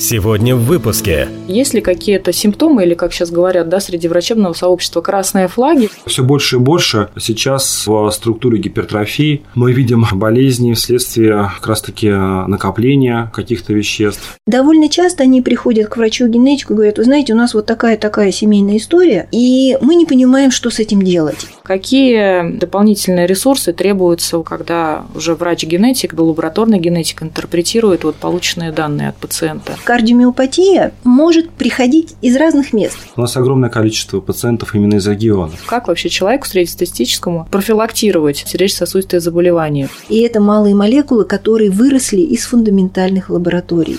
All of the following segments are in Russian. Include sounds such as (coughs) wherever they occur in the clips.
Сегодня в выпуске. Есть ли какие-то симптомы или, как сейчас говорят, да, среди врачебного сообщества, красные флаги? Все больше и больше сейчас в структуре гипертрофии мы видим болезни вследствие как раз-таки накопления каких-то веществ. Довольно часто они приходят к врачу-генетику и говорят, вы знаете, у нас вот такая-такая семейная история, и мы не понимаем, что с этим делать. Какие дополнительные ресурсы требуются, когда уже врач-генетик, лабораторный генетик интерпретирует вот полученные данные от пациента? Кардиомиопатия может приходить из разных мест. У нас огромное количество пациентов именно из региона. Как вообще человеку среднестатистическому профилактировать сердечно-сосудистые заболевания? И это малые молекулы, которые выросли из фундаментальных лабораторий.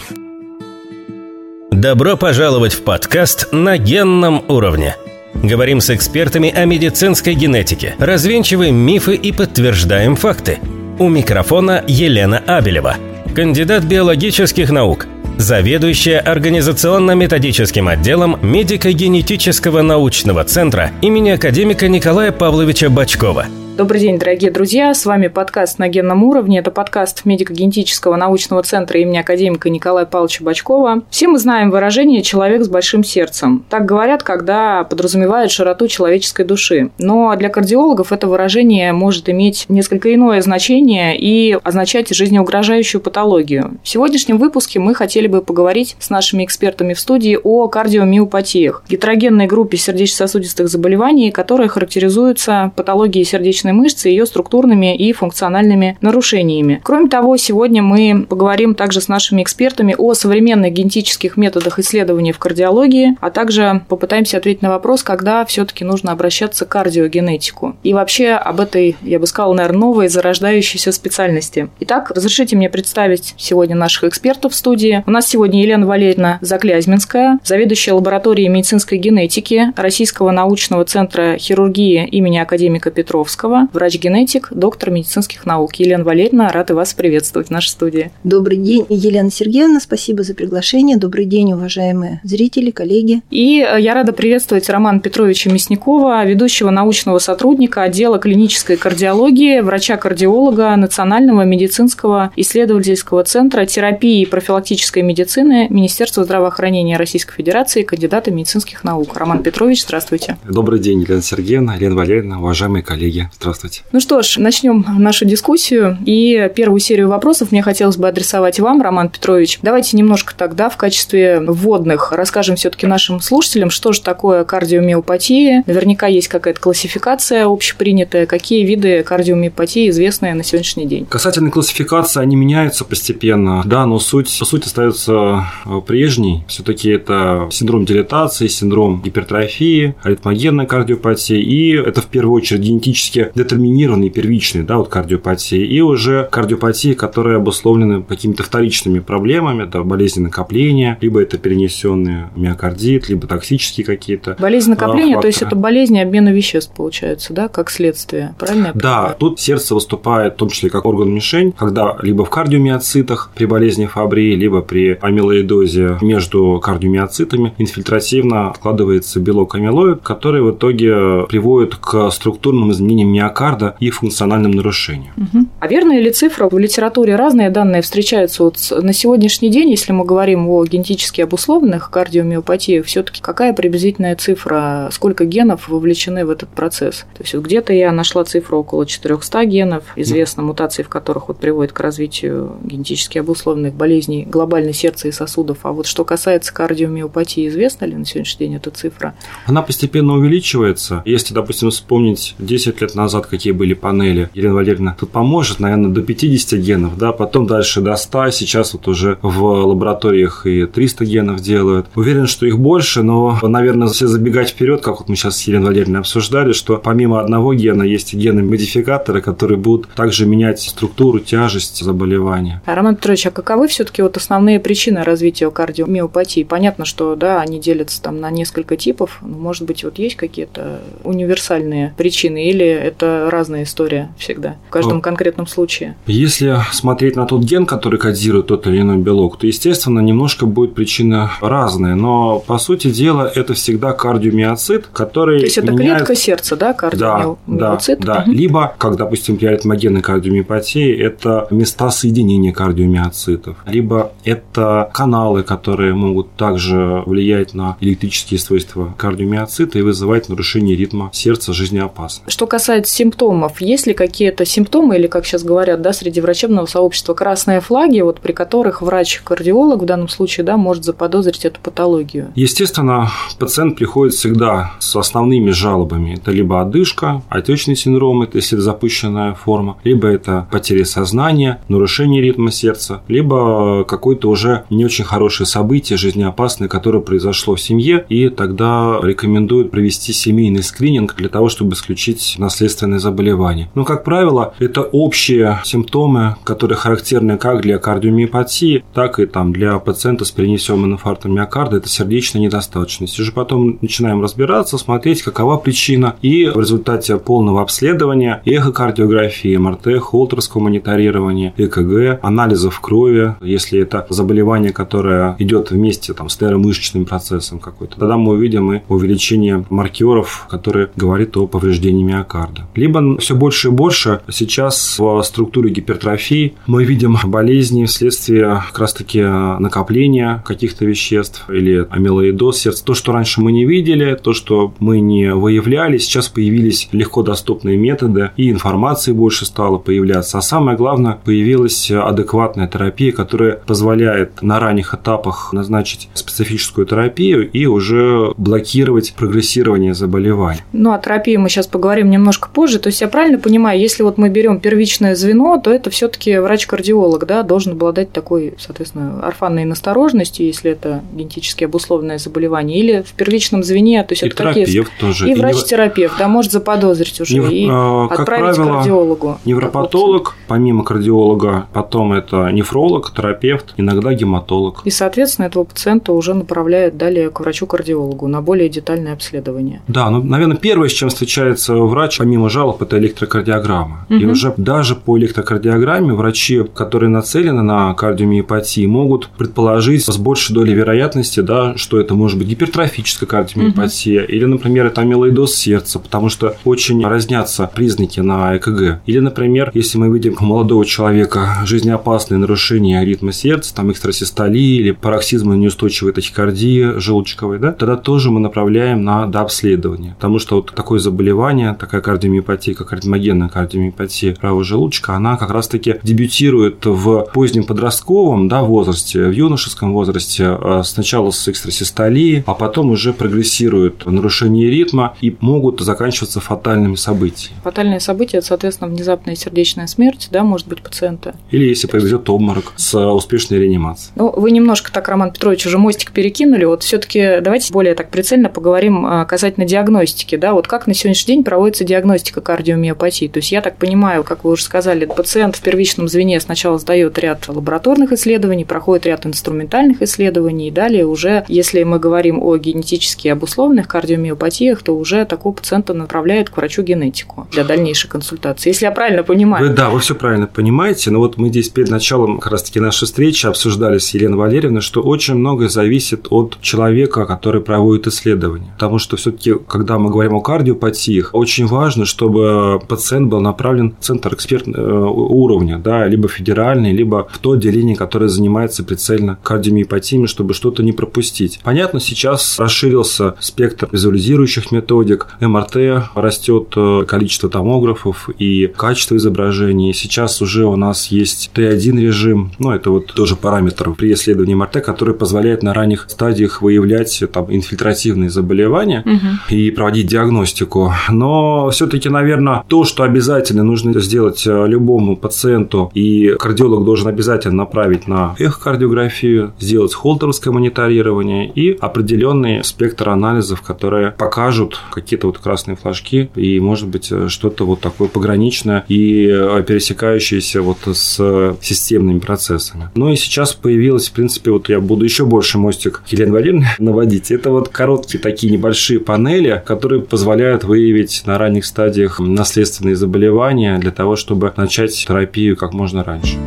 Добро пожаловать в подкаст «На генном уровне». Говорим с экспертами о медицинской генетике, развенчиваем мифы и подтверждаем факты. У микрофона Елена Абелева, кандидат биологических наук, заведующая организационно-методическим отделом медико-генетического научного центра имени академика Николая Павловича Бачкова – Добрый день, дорогие друзья. С вами подкаст «На генном уровне». Это подкаст медико-генетического научного центра имени академика Николая Павловича Бачкова. Все мы знаем выражение «человек с большим сердцем». Так говорят, когда подразумевают широту человеческой души. Но для кардиологов это выражение может иметь несколько иное значение и означать жизнеугрожающую патологию. В сегодняшнем выпуске мы хотели бы поговорить с нашими экспертами в студии о кардиомиопатиях, гетерогенной группе сердечно-сосудистых заболеваний, которые характеризуются патологией сердечной сердечной мышцы ее структурными и функциональными нарушениями. Кроме того, сегодня мы поговорим также с нашими экспертами о современных генетических методах исследования в кардиологии, а также попытаемся ответить на вопрос, когда все-таки нужно обращаться к кардиогенетику. И вообще об этой, я бы сказала, наверное, новой зарождающейся специальности. Итак, разрешите мне представить сегодня наших экспертов в студии. У нас сегодня Елена Валерьевна Заклязьминская, заведующая лабораторией медицинской генетики Российского научного центра хирургии имени академика Петровского, врач-генетик, доктор медицинских наук. Елена Валерьевна, рада вас приветствовать в нашей студии. Добрый день, Елена Сергеевна, спасибо за приглашение. Добрый день, уважаемые зрители, коллеги. И э, я рада приветствовать Романа Петровича Мясникова, ведущего научного сотрудника отдела клинической кардиологии, врача-кардиолога Национального медицинского исследовательского центра терапии и профилактической медицины Министерства здравоохранения Российской Федерации, кандидата медицинских наук. Роман Петрович, здравствуйте. Добрый день, Елена Сергеевна, Елена Валерьевна, уважаемые коллеги. Здравствуйте. Ну что ж, начнем нашу дискуссию. И первую серию вопросов мне хотелось бы адресовать вам, Роман Петрович. Давайте немножко тогда в качестве вводных расскажем все-таки нашим слушателям, что же такое кардиомиопатия. Наверняка есть какая-то классификация общепринятая. Какие виды кардиомиопатии известны на сегодняшний день? Касательно классификации, они меняются постепенно. Да, но суть, суть остается э, прежней. Все-таки это синдром дилатации, синдром гипертрофии, аритмогенная кардиопатия. И это в первую очередь генетически детерминированные первичные, да, вот кардиопатии, и уже кардиопатии, которые обусловлены какими-то вторичными проблемами, да, болезни накопления, либо это перенесенный миокардит, либо токсические какие-то. Болезнь накопления, факторы. то есть это болезнь обмена веществ, получается, да, как следствие, правильно? Да, тут сердце выступает в том числе как орган-мишень, когда либо в кардиомиоцитах при болезни Фабри, либо при амилоидозе между кардиомиоцитами инфильтративно складывается белок амилоид, который в итоге приводит к структурным изменениям миокарда и функциональным нарушениям. Угу. А верная ли цифра? В литературе разные данные встречаются. Вот на сегодняшний день, если мы говорим о генетически обусловленных кардиомиопатиях, все-таки какая приблизительная цифра, сколько генов вовлечены в этот процесс? То есть вот где-то я нашла цифру около 400 генов, известно мутации, в которых вот приводят к развитию генетически обусловленных болезней глобальной сердца и сосудов. А вот что касается кардиомиопатии, известна ли на сегодняшний день эта цифра? Она постепенно увеличивается. Если, допустим, вспомнить 10 лет назад, назад какие были панели. Елена Валерьевна тут поможет, наверное, до 50 генов, да, потом дальше до 100, сейчас вот уже в лабораториях и 300 генов делают. Уверен, что их больше, но, наверное, все забегать вперед, как вот мы сейчас с Еленой Валерьевной обсуждали, что помимо одного гена есть гены-модификаторы, которые будут также менять структуру, тяжесть заболевания. А, Роман Петрович, а каковы все-таки вот основные причины развития кардиомиопатии? Понятно, что, да, они делятся там на несколько типов, но, может быть, вот есть какие-то универсальные причины или это это разная история всегда, в каждом Вот. конкретном случае? Если смотреть на тот ген, который кодирует тот или иной белок, то, естественно, немножко будет причина разная. Но, по сути дела, это всегда кардиомиоцит, который То есть это меняет- клетка сердца, да, Да, да, кардиомиоцит? да. Мгм. Либо, как, допустим, при аритмогенной кардиомиопатии, это места соединения кардиомиоцитов. Либо это каналы, которые могут также влиять на электрические свойства кардиомиоцита и вызывать нарушение ритма сердца жизнеопасно. Что касается симптомов, есть ли какие-то симптомы, или, как сейчас говорят, да, среди врачебного сообщества, красные флаги, вот при которых врач-кардиолог в данном случае, да, может заподозрить эту патологию? Естественно, пациент приходит всегда с основными жалобами. Это либо одышка, отечный синдром, это если запущенная форма, либо это потеря сознания, нарушение ритма сердца, либо какое-то уже не очень хорошее событие жизнеопасное, которое произошло в семье, и тогда рекомендуют провести семейный скрининг для того, чтобы исключить наследственные заболевания. Но, как правило, это общие симптомы, которые характерны как для кардиомиопатии, так и там, для пациента с перенесенным инфарктом миокарда. Это сердечная недостаточность. Уже потом начинаем разбираться, смотреть, какова причина. И в результате полного обследования, эхокардиографии, МРТ, холтерского мониторирования, ЭКГ, анализов крови, если это заболевание, которое идет вместе там, с нейромышечным процессом какой-то, тогда мы увидим и увеличение маркеров, которые говорят о повреждении миокарда. Либо все больше и больше сейчас в структуре гипертрофии мы видим болезни вследствие как раз-таки накопления каких-то веществ или амилоидоз сердца. То, что раньше мы не видели, то, что мы не выявляли, сейчас появились легко доступные методы, и информации больше стало появляться. А самое главное, появилась адекватная терапия, которая позволяет на ранних этапах назначить специфическую терапию и уже блокировать прогрессирование заболеваний. Ну, о терапии мы сейчас поговорим немножко позже. То есть я правильно понимаю, если вот мы берем первичное звено, то это все-таки врач-кардиолог, да, должен обладать такой, соответственно, орфанной насторожностью, если это генетически обусловленное заболевание, или в первичном звене, то есть И это какие... тоже. И врач-терапевт, да, может заподозрить уже Невр- и а, как отправить правило, к кардиологу. Невропатолог, помимо кардиолога, потом это нефролог, терапевт, иногда гематолог. И, соответственно, этого пациента уже направляют далее к врачу-кардиологу на более детальное обследование. Да, ну, наверное, первое, с чем встречается врач, помимо жалоб, это электрокардиограмма. И Мгм. уже даже по электрокардиограмме врачи, которые нацелены на кардиомиопатии, могут предположить с большей долей вероятности, да, что это может быть гипертрофическая кардиомиопатия или, например, это амилоидоз сердца, потому что очень разнятся признаки на ЭКГ. Или, например, если мы видим у молодого человека жизнеопасные нарушения ритма сердца, там экстрасистолии или пароксизма неустойчивой тахикардии желудочковой, да, тогда тоже мы направляем на дообследование. Потому что вот такое заболевание, такая кардиомиопатия, как ардемогенная кардиомиопатия правого желудочка, она как раз-таки дебютирует в позднем подростковом да, возрасте, в юношеском возрасте, э, сначала с экстрасистолией, а потом уже прогрессирует нарушение ритма и могут заканчиваться фатальными событиями. Фатальное событие – это, соответственно, внезапная сердечная смерть, да, может быть, пациента. Или если произойдет обморок с успешной реанимацией. Ну, вы немножко так, Роман Петрович, уже мостик перекинули. Вот все-таки давайте более так прицельно поговорим а, касательно диагностики. Да, вот как на сегодняшний день проводится диагностика кардиомиопатии? То есть я так понимаю, как вы уже сказали, пациент в первичном звене сначала сдает ряд лабораторных исследований, проходит ряд инструментальных исследований, и далее уже, если мы говорим о генетически обусловленных кардиомиопатиях, то уже такого пациента направляют к врачу-генетику для дальнейшей консультации. Если я правильно понимаю. Вы, да, вы все правильно понимаете. Но вот мы здесь перед началом как раз-таки нашей встречи обсуждали с Еленой Валерьевной, что очень многое зависит от человека, который проводит исследование. Потому что все-таки, когда мы говорим о кардиопатиях, очень важно, чтобы пациент был направлен в центр экспертного уровня, да, либо федеральный, либо в то отделение, которое занимается прицельно кардиомиопатиями, чтобы что-то не пропустить. Понятно, сейчас расширился спектр визуализирующих методик, МРТ растет э, количество томографов и качество изображений. Сейчас уже у нас есть Т1 режим, ну это вот тоже параметр при исследовании МРТ, который позволяет на ранних стадиях выявлять э, там инфильтративные заболевания Мгм. и проводить диагностику. Но все-таки, наверное, то, что обязательно нужно сделать э, любому пациенту, и кардиолог должен обязательно направить на эхокардиографию, сделать холтеровское мониторирование и определенный спектр анализов, которые покажут какие-то вот красные флажки и, может быть, э, что-то вот такое пограничное и э, пересекающееся вот с системными процессами. Ну и сейчас появилось, в принципе, вот я буду еще больше мостик Елены Валерьевны (laughs) наводить. Это вот короткие такие небольшие панели, которые позволяют выявить на ранних стадиях стадиях наследственные заболевания для того, чтобы начать терапию как можно раньше.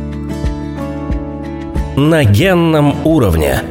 На генном уровне.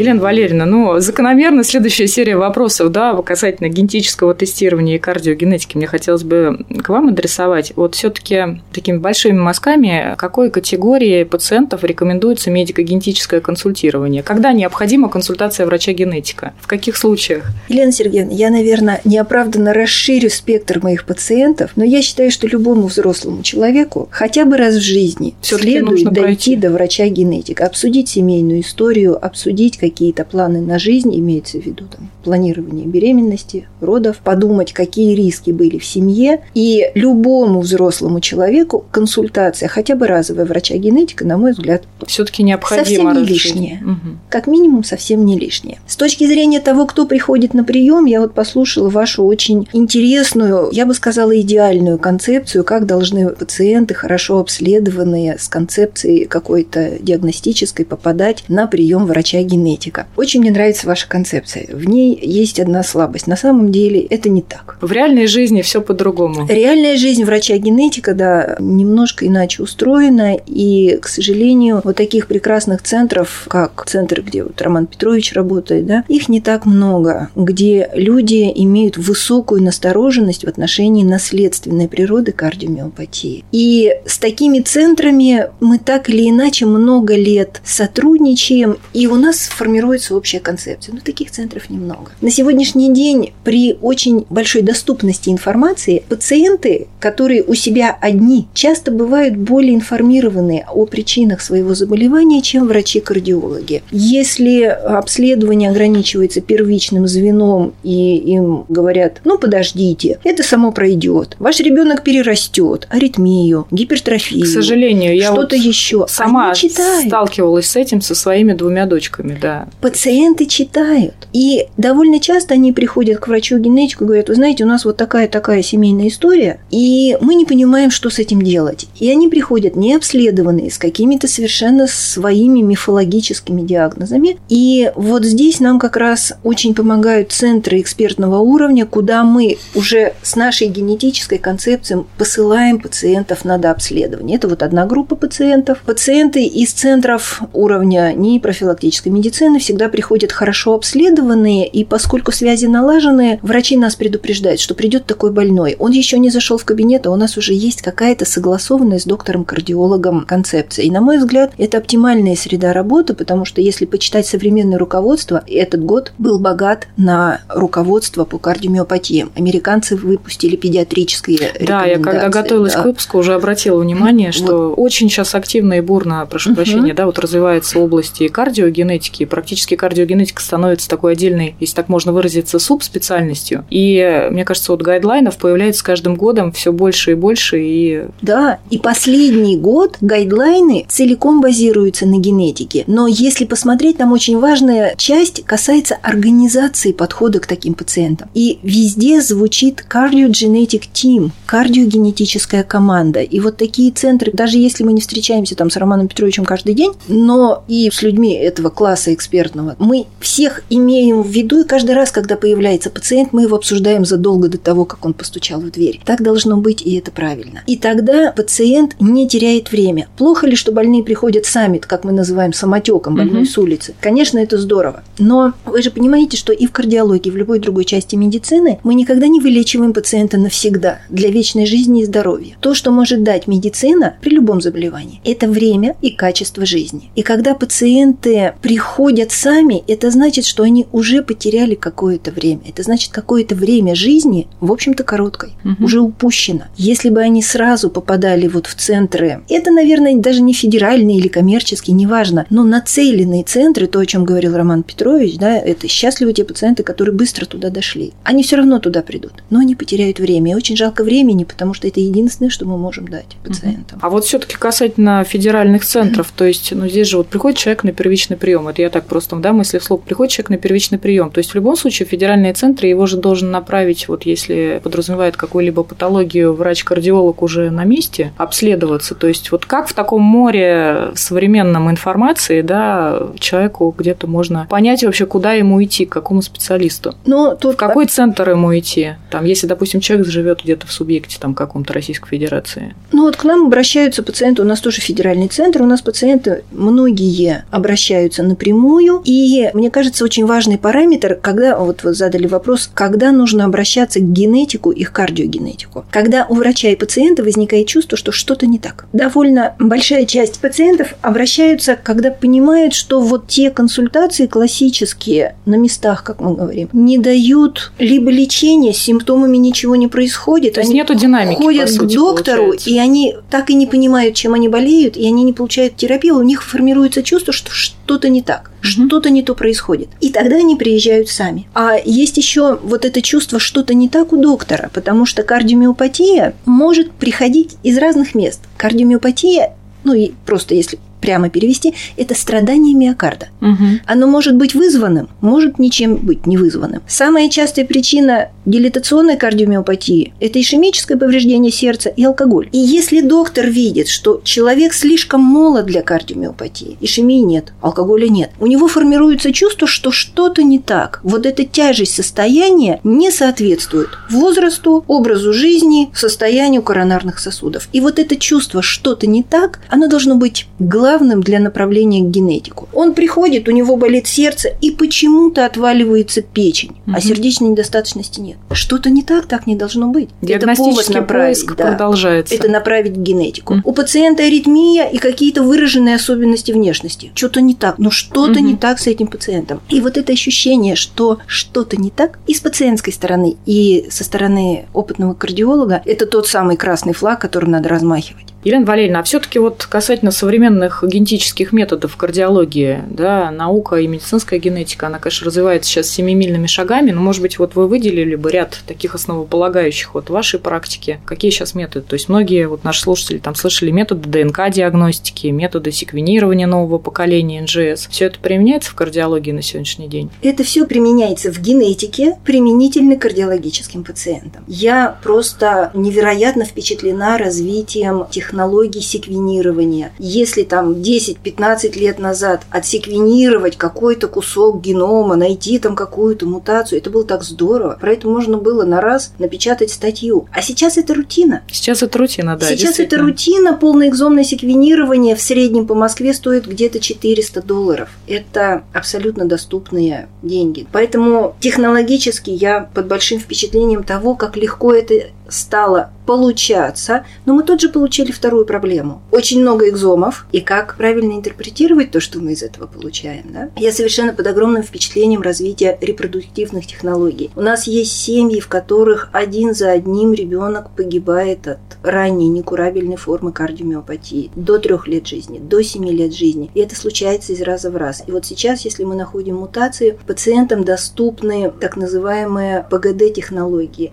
Елена Валерьевна, ну, закономерно следующая серия вопросов, да, касательно генетического тестирования и кардиогенетики. Мне хотелось бы к вам адресовать. Вот все таки такими большими мазками какой категории пациентов рекомендуется медико-генетическое консультирование? Когда необходима консультация врача-генетика? В каких случаях? Елена Сергеевна, я, наверное, неоправданно расширю спектр моих пациентов, но я считаю, что любому взрослому человеку хотя бы раз в жизни следует дойти пройти. до врача-генетика, обсудить семейную историю, обсудить какие какие-то планы на жизнь, имеется в виду там, планирование беременности, родов, подумать, какие риски были в семье. И любому взрослому человеку консультация, хотя бы разовая врача-генетика, на мой взгляд, все-таки необходимо. Совсем не лишнее. Угу. Как минимум, совсем не лишнее. С точки зрения того, кто приходит на прием, я вот послушала вашу очень интересную, я бы сказала, идеальную концепцию, как должны пациенты, хорошо обследованные, с концепцией какой-то диагностической, попадать на прием врача-генетика генетика. Очень мне нравится ваша концепция. В ней есть одна слабость. На самом деле это не так. В реальной жизни все по-другому. Реальная жизнь врача-генетика, да, немножко иначе устроена. И, к сожалению, вот таких прекрасных центров, как центр, где вот Роман Петрович работает, да, их не так много, где люди имеют высокую настороженность в отношении наследственной природы кардиомиопатии. И с такими центрами мы так или иначе много лет сотрудничаем, и у нас формируется формируется общая концепция. Но таких центров немного. На сегодняшний день при очень большой доступности информации пациенты, которые у себя одни, часто бывают более информированы о причинах своего заболевания, чем врачи-кардиологи. Если обследование ограничивается первичным звеном и им говорят, ну подождите, это само пройдет, ваш ребенок перерастет, аритмию, гипертрофию, к сожалению, я что-то вот еще. Сама сталкивалась с этим со своими двумя дочками, да Пациенты читают. И довольно часто они приходят к врачу-генетику и говорят, вы знаете, у нас вот такая-такая семейная история, и мы не понимаем, что с этим делать. И они приходят необследованные, с какими-то совершенно своими мифологическими диагнозами. И вот здесь нам как раз очень помогают центры экспертного уровня, куда мы уже с нашей генетической концепцией посылаем пациентов на дообследование. Это вот одна группа пациентов. Пациенты из центров уровня непрофилактической медицины медицины всегда приходят хорошо обследованные, и поскольку связи налажены, врачи нас предупреждают, что придет такой больной. Он еще не зашел в кабинет, а у нас уже есть какая-то согласованная с доктором-кардиологом концепция. И, на мой взгляд, это оптимальная среда работы, потому что если почитать современное руководство, этот год был богат на руководство по кардиомиопатиям. Американцы выпустили педиатрические Да, я когда готовилась да. к выпуску, уже обратила внимание, что вот. очень сейчас активно и бурно, прошу uh-huh. прощения, да, вот развивается область и кардиогенетики, практически кардиогенетика становится такой отдельной, если так можно выразиться, субспециальностью. И мне кажется, вот гайдлайнов появляется с каждым годом все больше и больше. И... Да, и последний год гайдлайны целиком базируются на генетике. Но если посмотреть, там очень важная часть касается организации подхода к таким пациентам. И везде звучит кардиогенетик team, кардиогенетическая команда. И вот такие центры, даже если мы не встречаемся там с Романом Петровичем каждый день, но и с людьми этого класса экспертного. Мы всех имеем в виду, и каждый раз, когда появляется пациент, мы его обсуждаем задолго до того, как он постучал в дверь. Так должно быть, и это правильно. И тогда пациент не теряет время. Плохо ли, что больные приходят сами, как мы называем самотеком, больной угу. с улицы? Конечно, это здорово. Но вы же понимаете, что и в кардиологии, и в любой другой части медицины мы никогда не вылечиваем пациента навсегда для вечной жизни и здоровья. То, что может дать медицина при любом заболевании, это время и качество жизни. И когда пациенты приходят уходят сами, это значит, что они уже потеряли какое-то время. Это значит, какое-то время жизни, в общем-то, короткой, угу. уже упущено. Если бы они сразу попадали вот в центры, это, наверное, даже не федеральные или коммерческие, неважно, но нацеленные центры, то, о чем говорил Роман Петрович, да, это счастливы те пациенты, которые быстро туда дошли. Они все равно туда придут, но они потеряют время. И очень жалко времени, потому что это единственное, что мы можем дать пациентам. А вот все-таки касательно федеральных центров, то есть, ну, здесь же вот приходит человек на первичный прием, это я так так просто, да, мысли вслух, приходит человек на первичный прием. То есть в любом случае федеральные центры его же должен направить, вот если подразумевает какую-либо патологию, врач-кардиолог уже на месте обследоваться. То есть вот как в таком море современном информации, да, человеку где-то можно понять вообще, куда ему идти, к какому специалисту. Но тут в какой центр ему идти? Там, если, допустим, человек живет где-то в субъекте там каком-то Российской Федерации. Ну вот к нам обращаются пациенты, у нас тоже федеральный центр, у нас пациенты многие обращаются напрямую, и мне кажется, очень важный параметр, когда, вот вы задали вопрос, когда нужно обращаться к генетику и к кардиогенетику. Когда у врача и пациента возникает чувство, что что-то не так. Довольно большая часть пациентов обращаются, когда понимают, что вот те консультации классические на местах, как мы говорим, не дают либо лечения, с симптомами ничего не происходит. То есть нету динамики, ходят сути, к доктору, получается. и они так и не понимают, чем они болеют, и они не получают терапию, у них формируется чувство, что что-то не так. Что-то не то происходит. И тогда они приезжают сами. А есть еще вот это чувство, что-то не так у доктора, потому что кардиомиопатия может приходить из разных мест. Кардиомиопатия, ну и просто если прямо перевести, это страдание миокарда. Мгм. Оно может быть вызванным, может ничем быть не вызванным. Самая частая причина дилатационной кардиомиопатии – это ишемическое повреждение сердца и алкоголь. И если доктор видит, что человек слишком молод для кардиомиопатии, ишемии нет, алкоголя нет, у него формируется чувство, что что-то не так. Вот эта тяжесть состояния не соответствует возрасту, образу жизни, состоянию коронарных сосудов. И вот это чувство что-то не так, оно должно быть главным для направления к генетику. Он приходит, у него болит сердце, и почему-то отваливается печень, Мгм. а сердечной недостаточности нет. Что-то не так, так не должно быть. Это повод направить, поиск да. продолжается. Это направить к генетику. Мгм. У пациента аритмия и какие-то выраженные особенности внешности. Что-то не так. Ну что-то Мгм. не так с этим пациентом. И вот это ощущение, что что-то не так и с пациентской стороны, и со стороны опытного кардиолога, это тот самый красный флаг, которым надо размахивать. Елена Валерьевна, а все-таки вот касательно современных генетических методов кардиологии, да, наука и медицинская генетика, она, конечно, развивается сейчас семимильными шагами, но, может быть, вот вы выделили бы ряд таких основополагающих вот вашей практике. Какие сейчас методы? То есть многие вот наши слушатели там слышали методы ДНК-диагностики, методы секвенирования нового поколения НЖС. Все это применяется в кардиологии на сегодняшний день? Это все применяется в генетике, применительно к кардиологическим пациентам. Я просто невероятно впечатлена развитием технологий секвенирования. Если там 10-15 лет назад отсеквенировать какой-то кусок генома, найти там какую-то мутацию, это было так здорово. Про это можно было на раз напечатать статью. А сейчас это рутина. Сейчас это рутина, да, Сейчас это рутина, полноэкзомное секвенирование в среднем по Москве стоит где-то 400 долларов. Это абсолютно доступные деньги. Поэтому технологически я под большим впечатлением того, как легко это стало получаться, но мы тут же получили вторую проблему. Очень много экзомов, и как правильно интерпретировать то, что мы из этого получаем. Да? Я совершенно под огромным впечатлением развития репродуктивных технологий. У нас есть семьи, в которых один за одним ребенок погибает от ранней некурабельной формы кардиомиопатии до трех лет жизни, до семи лет жизни. И это случается из раза в раз. И вот сейчас, если мы находим мутации, пациентам доступны так называемые ПГД-технологии,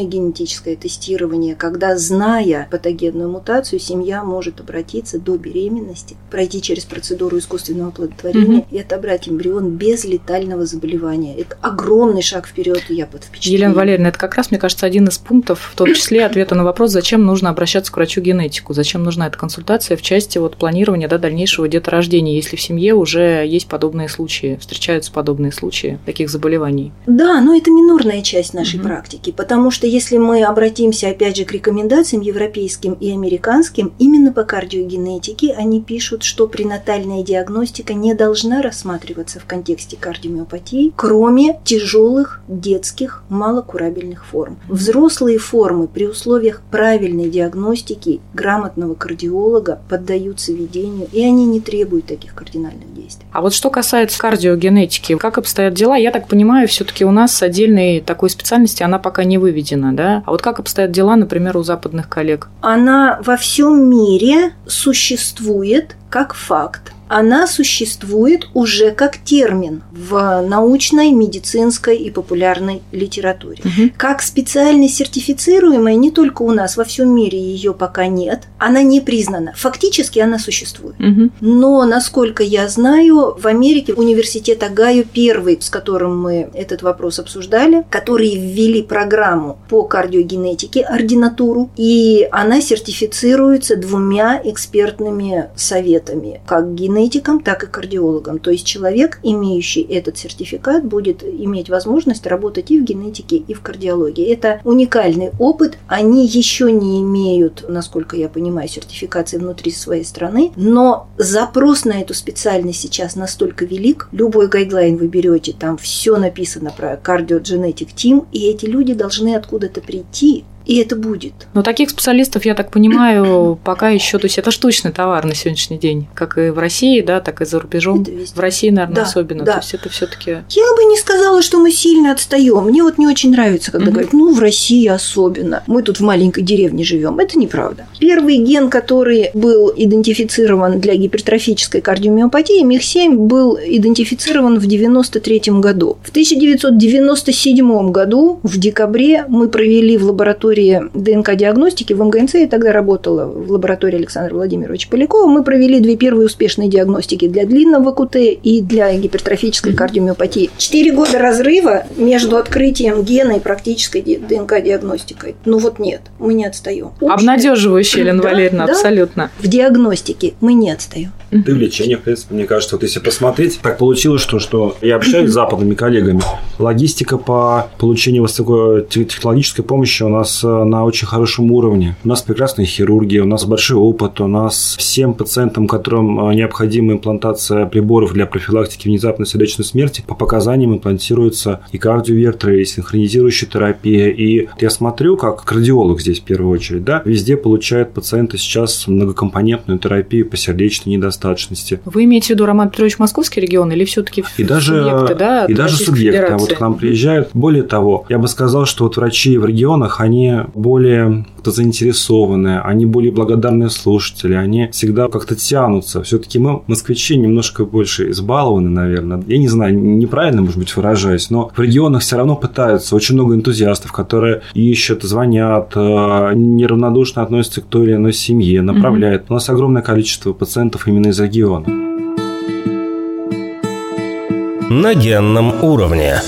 предимплантационное генетическое тестирование, когда, зная патогенную мутацию, семья может обратиться до беременности, пройти через процедуру искусственного оплодотворения Мгм. и отобрать эмбрион без летального заболевания. Это огромный шаг вперед, и я под впечатлением. Елена Валерьевна, это как раз, мне кажется, один из пунктов, в том числе ответа на вопрос, зачем нужно обращаться к врачу-генетику, зачем нужна эта консультация в части вот планирования да, дальнейшего деторождения, если в семье уже есть подобные случаи, встречаются подобные случаи таких заболеваний. Да, но это минорная часть нашей Мгм. практики, потому что если мы обратимся опять же к рекомендациям европейским и американским, именно по кардиогенетике они пишут, что пренатальная диагностика не должна рассматриваться в контексте кардиомиопатии, кроме тяжелых детских малокурабельных форм. Взрослые формы при условиях правильной диагностики грамотного кардиолога поддаются ведению, и они не требуют таких кардинальных действий. А вот что касается кардиогенетики, как обстоят дела? Я так понимаю, все-таки у нас отдельной такой специальности она пока не выведена, да? А вот как обстоят дела, например, у западных коллег? она во всем мире существует как факт. Она существует уже как термин в научной, медицинской и популярной литературе. Угу. Как специальность сертифицируемая не только у нас, во всем мире ее пока нет. Она не признана. Фактически она существует. Угу. Но, насколько я знаю, в Америке университет Агаю первый, с которым мы этот вопрос обсуждали, которые ввели программу по кардиогенетике, ординатуру, и она сертифицируется двумя экспертными советами, как генетикам, так и кардиологам. То есть человек, имеющий этот сертификат, будет иметь возможность работать и в генетике, и в кардиологии. Это уникальный опыт. Они еще не имеют, насколько я понимаю, сертификации внутри своей страны, но запрос на эту специальность сейчас настолько велик. Любой гайдлайн вы берете, там все написано про кардиодженетик тим, и эти люди должны откуда-то прийти, и это будет. Но таких специалистов, я так понимаю, (coughs) пока еще, то есть это штучный товар на сегодняшний день, как и в России, да, так и за рубежом. В России, наверное, да, особенно. Да. То есть это все-таки. Я бы не сказала, что мы сильно отстаем. Мне вот не очень нравится, когда mm-hmm. говорят, ну в России особенно. Мы тут в маленькой деревне живем. Это неправда. Первый ген, который был идентифицирован для гипертрофической кардиомиопатии, МИХ-7, был идентифицирован в 93 году. В 1997 году в декабре мы провели в лаборатории лаборатории ДНК-диагностики в МГНЦ, я тогда работала в лаборатории Александра Владимировича Полякова, мы провели две первые успешные диагностики для длинного КУТ и для гипертрофической кардиомиопатии. Четыре года разрыва между открытием гена и практической ДНК-диагностикой. Ну вот нет, мы не отстаем. Обнадеживающе, Елена да, Валерьевна, да. абсолютно. В диагностике мы не отстаем. Ты в лечении, в принципе, мне кажется, вот если посмотреть, так получилось, что, что я общаюсь с западными коллегами. Логистика по получению высокотехнологической помощи у нас э, на очень хорошем уровне. У нас прекрасная хирургия, у нас большой опыт, у нас всем пациентам, которым э, необходима имплантация приборов для профилактики внезапной сердечной смерти, по показаниям имплантируются и кардиовертеры, и синхронизирующая терапия. И я смотрю, как кардиолог здесь в первую очередь, да, везде получают пациенты сейчас многокомпонентную терапию по сердечной недостаточности. Вы имеете в виду, Роман Петрович, московский регион или все-таки и даже, субъекты, да, и даже субъекты. А вот к нам приезжают. Более того, я бы сказал, что вот врачи в регионах, они более как-то заинтересованные, они более благодарные слушатели, они всегда как-то тянутся. Все-таки мы, москвичи, немножко больше избалованы, наверное. Я не знаю, неправильно, может быть, выражаюсь, но в регионах все равно пытаются. Очень много энтузиастов, которые ищут, звонят, э, неравнодушно относятся к той или иной семье, направляют. Mm-hmm. У нас огромное количество пациентов именно из региона. На генном уровне.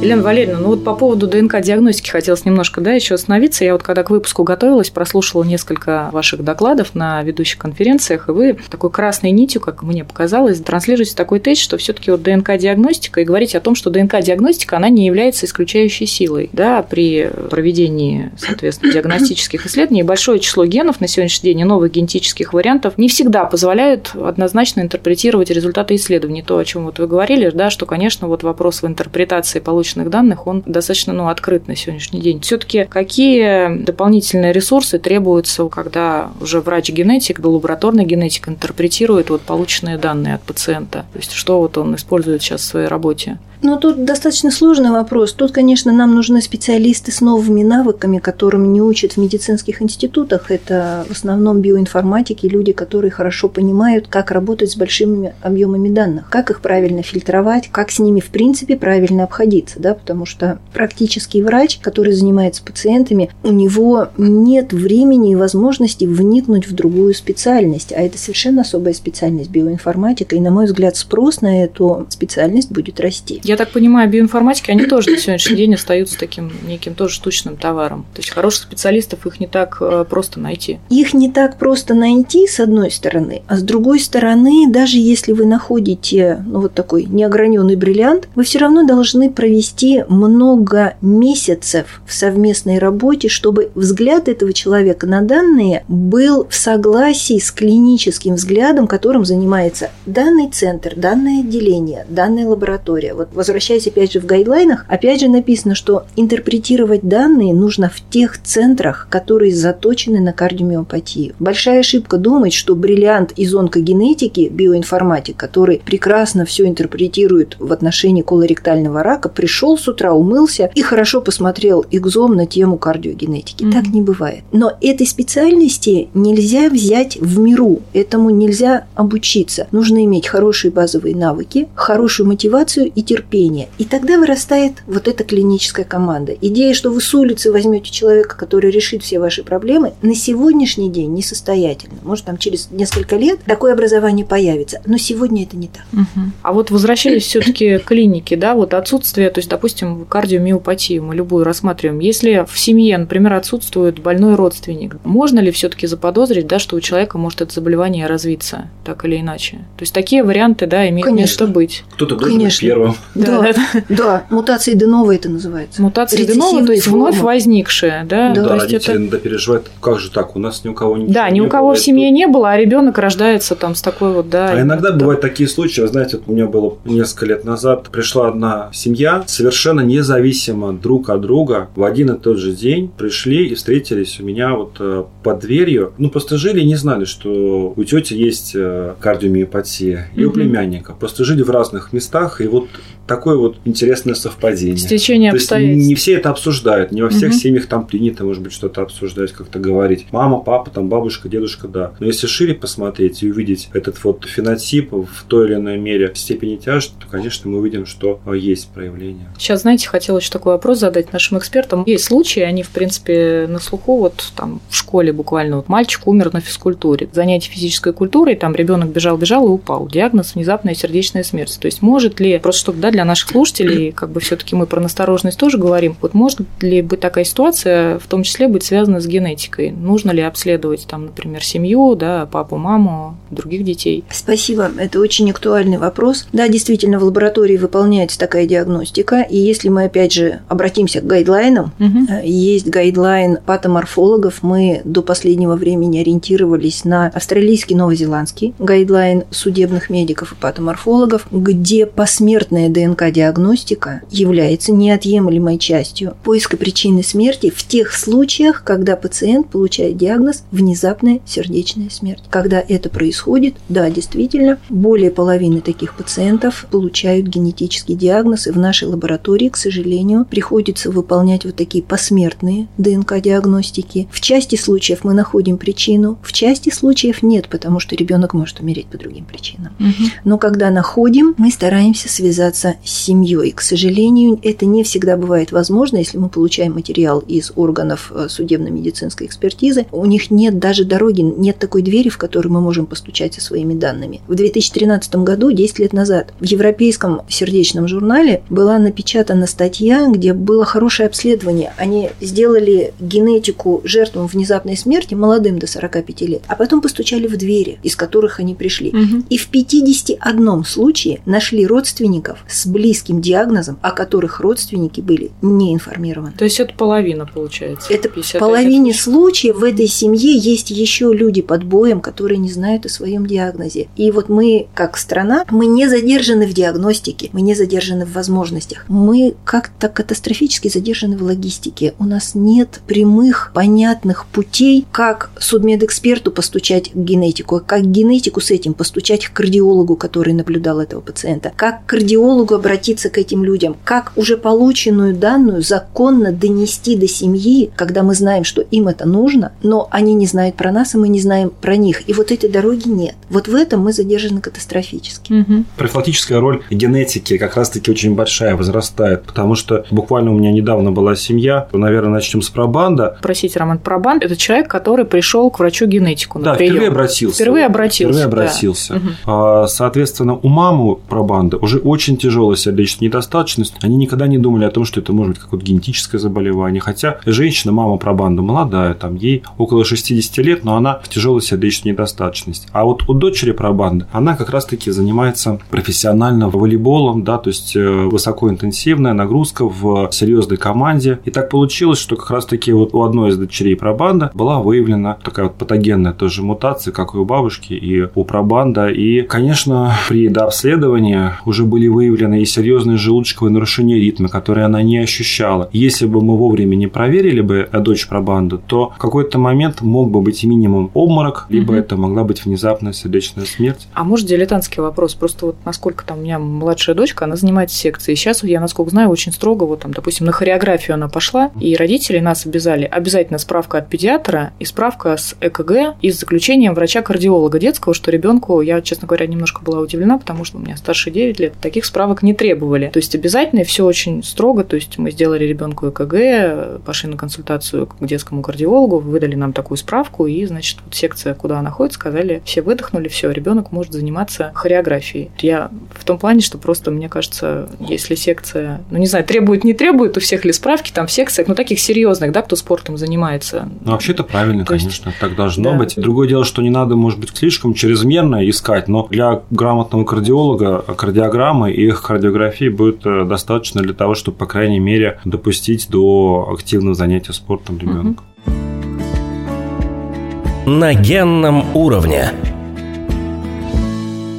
Елена Валерьевна, ну вот по поводу ДНК-диагностики хотелось немножко да, еще остановиться. Я вот когда к выпуску готовилась, прослушала несколько ваших докладов на ведущих конференциях, и вы такой красной нитью, как мне показалось, транслируете такой тезис, что все таки вот ДНК-диагностика, и говорите о том, что ДНК-диагностика, она не является исключающей силой да, при проведении, соответственно, диагностических исследований. Большое число генов на сегодняшний день и новых генетических вариантов не всегда позволяют однозначно интерпретировать результаты исследований. То, о чем вот вы говорили, да, что, конечно, вот вопрос в интерпретации полученных научных данных, он достаточно ну, открыт на сегодняшний день. Все-таки какие дополнительные ресурсы требуются, когда уже врач-генетик, лабораторный генетик интерпретирует вот полученные данные от пациента? То есть что вот он использует сейчас в своей работе? Ну, тут достаточно сложный вопрос. Тут, конечно, нам нужны специалисты с новыми навыками, которым не учат в медицинских институтах. Это в основном биоинформатики, люди, которые хорошо понимают, как работать с большими объемами данных, как их правильно фильтровать, как с ними, в принципе, правильно обходиться, да, потому что практический врач, который занимается пациентами, у него нет времени и возможности вникнуть в другую специальность, а это совершенно особая специальность биоинформатика, и, на мой взгляд, спрос на эту специальность будет расти. Я так понимаю, биоинформатики, они тоже на сегодняшний день остаются таким неким тоже штучным товаром. То есть хороших специалистов их не так э, просто найти. Их не так просто найти, с одной стороны, а с другой стороны, даже если вы находите ну, вот такой неограненный бриллиант, вы все равно должны провести много месяцев в совместной работе, чтобы взгляд этого человека на данные был в согласии с клиническим взглядом, которым занимается данный центр, данное отделение, данная лаборатория. Вот возвращаясь опять же в гайдлайнах, опять же написано, что интерпретировать данные нужно в тех центрах, которые заточены на кардиомиопатию. Большая ошибка думать, что бриллиант из онкогенетики, биоинформатик, который прекрасно все интерпретирует в отношении колоректального рака, пришел с утра, умылся и хорошо посмотрел экзом на тему кардиогенетики. Мгм. Так не бывает. Но этой специальности нельзя взять в миру. Этому нельзя обучиться. Нужно иметь хорошие базовые навыки, хорошую мотивацию и терпение. И тогда вырастает вот эта клиническая команда. Идея, что вы с улицы возьмете человека, который решит все ваши проблемы, на сегодняшний день несостоятельно. Может, там через несколько лет такое образование появится. Но сегодня это не так. Мгм. А вот возвращаясь все-таки к клинике, да, вот отсутствие, то есть, допустим, кардиомиопатию мы любую рассматриваем. Если в семье, например, отсутствует больной родственник, можно ли все-таки заподозрить, да, что у человека может это заболевание развиться так или иначе? То есть такие варианты, да, имеют Конечно. место быть. Кто-то должен быть Конечно. первым. Да, Да. да. Да, мутации Денова это называется. Мутации Денова, то есть вновь возникшие, да? Да. То есть родители это... иногда переживают, как же так, у нас ни у кого ничего Да, ни не у кого в семье тут- не было, а ребенок рождается там с такой вот, да. А иногда да. бывают такие случаи, вы знаете, вот у меня было несколько лет назад, пришла одна семья, совершенно независимо друг от друга, в один и тот же день пришли и встретились у меня вот э, под дверью. Ну, просто жили и не знали, что у тети есть э, кардиомиопатия, и у племянника. Просто жили в разных местах, и вот такое вот интересное совпадение. Стечение обстоятельств. не все это обсуждают, не во всех Мгм. семьях там принято, может быть, что-то обсуждать, как-то говорить. Мама, папа, там бабушка, дедушка, да. Но если шире посмотреть и увидеть этот вот фенотип в той или иной мере степени тяжести, то, конечно, мы увидим, что э, есть проявление. Сейчас, знаете, хотела еще такой вопрос задать нашим экспертам. Есть случаи, они, в принципе, на слуху, вот там в школе буквально, вот мальчик умер на физкультуре. Занятие физической культурой, там ребенок бежал-бежал и упал. Диагноз – внезапная сердечная смерть. То есть может ли, просто чтобы, да, для наших слушателей, как бы все-таки мы про настороженность тоже говорим, вот может ли быть такая ситуация, в том числе быть связана с генетикой? Нужно ли обследовать, там, например, семью, да, папу, маму, других детей? Спасибо, это очень актуальный вопрос. Да, действительно, в лаборатории выполняется такая диагностика, и если мы опять же обратимся к гайдлайнам, э, есть гайдлайн патоморфологов, мы до последнего времени ориентировались на австралийский, новозеландский гайдлайн судебных медиков и патоморфологов, где посмертная ДНК-диагностика является неотъемлемой частью поиска причины смерти в тех случаях, когда пациент получает диагноз внезапная сердечная смерть. Когда это происходит, да, действительно, более половины таких пациентов получают генетический диагноз, и в нашей лаборатории, к сожалению, приходится выполнять вот такие посмертные ДНК-диагностики. В части случаев мы находим причину, в части случаев нет, потому что ребенок может умереть по другим причинам. Мгм. Но когда находим, мы стараемся связаться с семьей. К сожалению, это не всегда бывает возможно, если мы получаем материал из органов э, судебно-медицинской экспертизы. У них нет даже дороги, нет такой двери, в которую мы можем постучать со своими данными. В 2013 году, 10 лет назад, в Европейском сердечном журнале была напечатана статья, где было хорошее обследование. Они сделали генетику жертвам внезапной смерти молодым до 45 лет, а потом постучали в двери, из которых они пришли. Мгм. И в 51 случае нашли родственников с близким диагнозом, о которых родственники были не информированы. То есть это половина, получается. Это 51 в половине случаев. в этой семье есть еще люди под боем, которые не знают о своем диагнозе. И вот мы, как страна, мы не задержаны в диагностике, мы не задержаны в возможностях. Мы как-то катастрофически задержаны в логистике. У нас нет прямых, понятных путей, как судмедэксперту постучать к генетику, как генетику с этим постучать к кардиологу, который наблюдал этого пациента, как к кардиологу обратиться к этим людям, как уже полученную данную законно донести до семьи, когда мы знаем, что им это нужно, но они не знают про нас, и мы не знаем про них. И вот этой дороги нет. Вот в этом мы задержаны катастрофически. Мгм. Профилактическая роль генетики как раз-таки очень большая, возрастает, потому что буквально у меня недавно была семья, наверное, начнем с пробанда. Простите, Роман Пробан – это человек, который пришел к врачу-генетику Да, прием. впервые обратился. Впервые обратился, Впервые да. обратился. Мгм. А, Соответственно, у мамы пробанды уже очень тяжелая сердечная недостаточность. Они никогда не думали о том, что это может быть какое-то генетическое заболевание. Хотя женщина, мама пробанда молодая, там ей около 60 лет, но она в тяжелой сердечной недостаточности. А вот у дочери пробанды, она как раз-таки занимается профессионально волейболом, да, то есть э, высокоинтенсивная нагрузка в серьезной команде. И так получилось, что как раз-таки вот у одной из дочерей пробанда была выявлена такая вот патогенная тоже мутация, как и у бабушки, и у пробанда. И, конечно, при дообследовании уже были выявлены Елена, и серьезные желудочковые нарушения ритма, которые она не ощущала. Если бы мы вовремя не проверили бы дочь пробанду, то в какой-то момент мог бы быть минимум обморок, либо угу. это могла быть внезапная сердечная смерть. А может дилетантский вопрос? Просто вот насколько там у меня младшая дочка, она занимается секцией. Сейчас я, насколько знаю, очень строго, вот там, допустим, на хореографию она пошла, и родители нас обязали обязательно справка от педиатра и справка с ЭКГ и с заключением врача-кардиолога детского, что ребенку, я, честно говоря, немножко была удивлена, потому что у меня старше 9 лет, таких справок не требовали. То есть обязательно и все очень строго, то есть мы сделали ребенку ЭКГ, пошли на консультацию к детскому кардиологу, выдали нам такую справку, и, значит, вот секция, куда она ходит, сказали, все выдохнули, все, ребенок может заниматься хореографией. Я в том плане, что просто, мне кажется, если секция, ну, не знаю, требует, не требует у всех ли справки там в секциях, ну, таких серьезных, да, кто спортом занимается. Ну, вообще это правильно, То конечно, есть... так должно да. быть. Другое дело, что не надо, может быть, слишком чрезмерно искать, но для грамотного кардиолога кардиограммы и их кардиографии будет э, достаточно для того, чтобы, по крайней мере, допустить до активного занятия спортом ребенка. На генном уровне.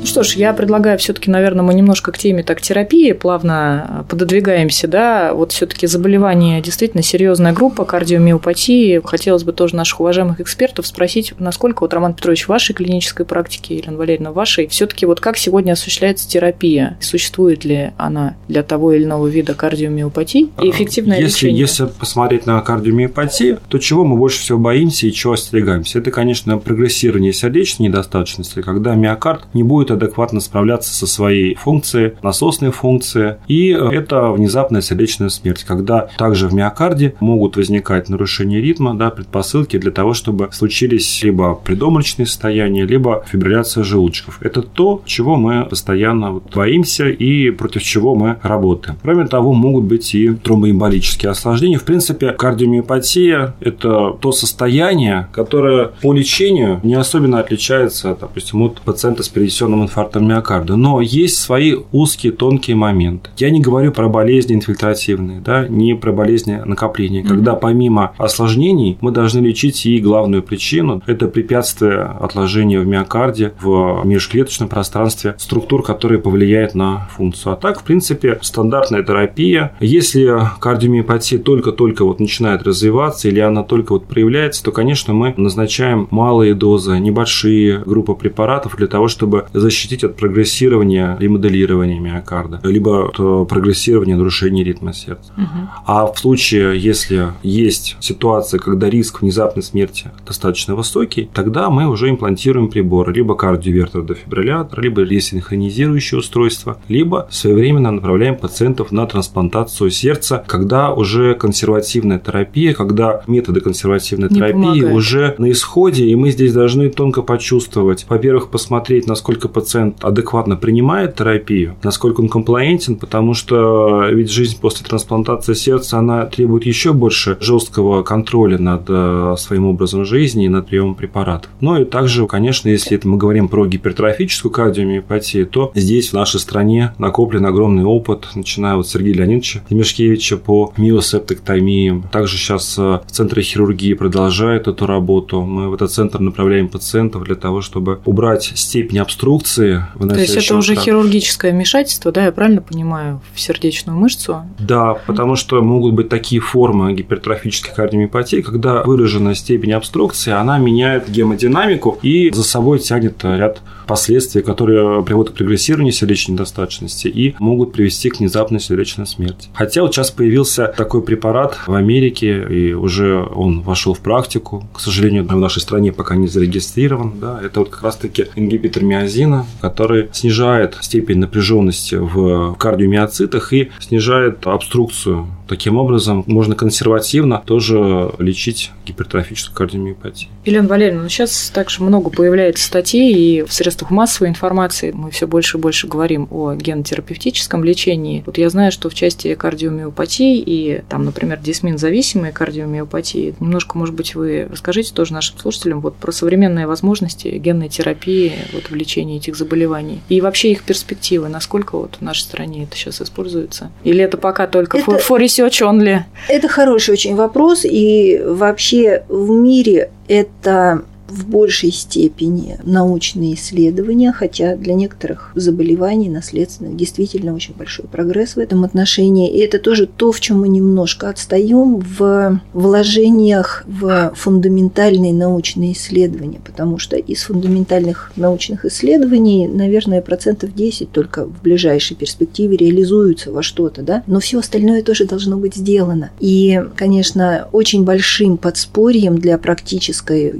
Что ж, я предлагаю все-таки, наверное, мы немножко к теме так терапии плавно э, пододвигаемся, да. Вот все-таки заболевание действительно серьезная группа кардиомиопатии. Хотелось бы тоже наших уважаемых экспертов спросить, насколько вот Роман Петрович в вашей клинической практике, Елена Валерьевна, вашей, все-таки вот как сегодня осуществляется терапия? Существует ли она для того или иного вида кардиомиопатии и эффективное если, лечение? Если посмотреть на кардиомиопатию, то чего мы больше всего боимся и чего остерегаемся? Это, конечно, прогрессирование сердечной недостаточности, когда миокард не будет адекватно справляться со своей функцией, насосной функцией. И это внезапная сердечная смерть, когда также в миокарде могут возникать нарушения ритма, да, предпосылки для того, чтобы случились либо предомочные состояния, либо фибрилляция желудочков. Это то, чего мы постоянно боимся и против чего мы работаем. Кроме того, могут быть и тромбоэмболические осложнения. В принципе, кардиомиопатия – это то состояние, которое по лечению не особенно отличается, допустим, от пациента с перенесенным инфарктом миокарда. Но есть свои узкие, тонкие моменты. Я не говорю про болезни инфильтративные, да, не про болезни накопления, mm-hmm. когда помимо осложнений мы должны лечить и главную причину – это препятствие отложения в миокарде, в межклеточном пространстве структур, которые повлияют на функцию. А так, в принципе, стандартная терапия. Если кардиомиопатия только-только вот начинает развиваться или она только вот проявляется, то, конечно, мы назначаем малые дозы, небольшие группы препаратов для того, чтобы защитить защитить от прогрессирования и моделирования миокарда, либо от э, прогрессирования нарушения ритма сердца. Угу. А в случае, если есть ситуация, когда риск внезапной смерти достаточно высокий, тогда мы уже имплантируем приборы, либо кардиовертодефибриллятор, либо ресинхронизирующее устройство, либо своевременно направляем пациентов на трансплантацию сердца, когда уже консервативная терапия, когда методы консервативной Не терапии помогает. уже на исходе, и мы здесь должны тонко почувствовать, во-первых, посмотреть, насколько пациент пациент адекватно принимает терапию, насколько он комплаентен, потому что ведь жизнь после трансплантации сердца, она требует еще больше жесткого контроля над э, своим образом жизни и над приемом препаратов. Ну и также, конечно, если это мы говорим про гипертрофическую кардиомиопатию, то здесь в нашей стране накоплен огромный опыт, начиная от Сергея Леонидовича Демешкевича по миосептоктомии. Также сейчас э, в Центре хирургии продолжают эту работу. Мы в этот центр направляем пациентов для того, чтобы убрать степень обструкции инфекции, То есть это уже хирургическое вмешательство, да, я правильно понимаю, в сердечную мышцу? Да, потому что могут быть такие формы гипертрофической кардиомиопатии, когда выраженная степень обструкции, она меняет гемодинамику и за собой тянет ряд последствий, которые приводят к прогрессированию сердечной недостаточности и могут привести к внезапной сердечной смерти. Хотя вот сейчас появился такой препарат в Америке, и уже он вошел в практику. К сожалению, в нашей стране пока не зарегистрирован. Да, это вот как раз-таки ингибитор миозина, который снижает степень напряженности в кардиомиоцитах и снижает обструкцию Таким образом, можно консервативно тоже лечить гипертрофическую кардиомиопатию. Елена Валерьевна, ну сейчас также много появляется статей, и в средствах массовой информации мы все больше и больше говорим о генотерапевтическом лечении. Вот я знаю, что в части кардиомиопатии и там, например, дисмин-зависимые кардиомиопатии, немножко, может быть, вы расскажите тоже нашим слушателям вот про современные возможности генной терапии вот в лечении этих заболеваний и вообще их перспективы, насколько вот в нашей стране это сейчас используется? Или это пока только это... for research only? Это хороший очень вопрос, и вообще в мире это в большей степени научные исследования, хотя для некоторых заболеваний наследственных действительно очень большой прогресс в этом отношении. И это тоже то, в чем мы немножко отстаем в вложениях в фундаментальные научные исследования, потому что из фундаментальных научных исследований, наверное, процентов 10 только в ближайшей перспективе реализуются во что-то, да, но все остальное тоже должно быть сделано. И, конечно, очень большим подспорьем для практической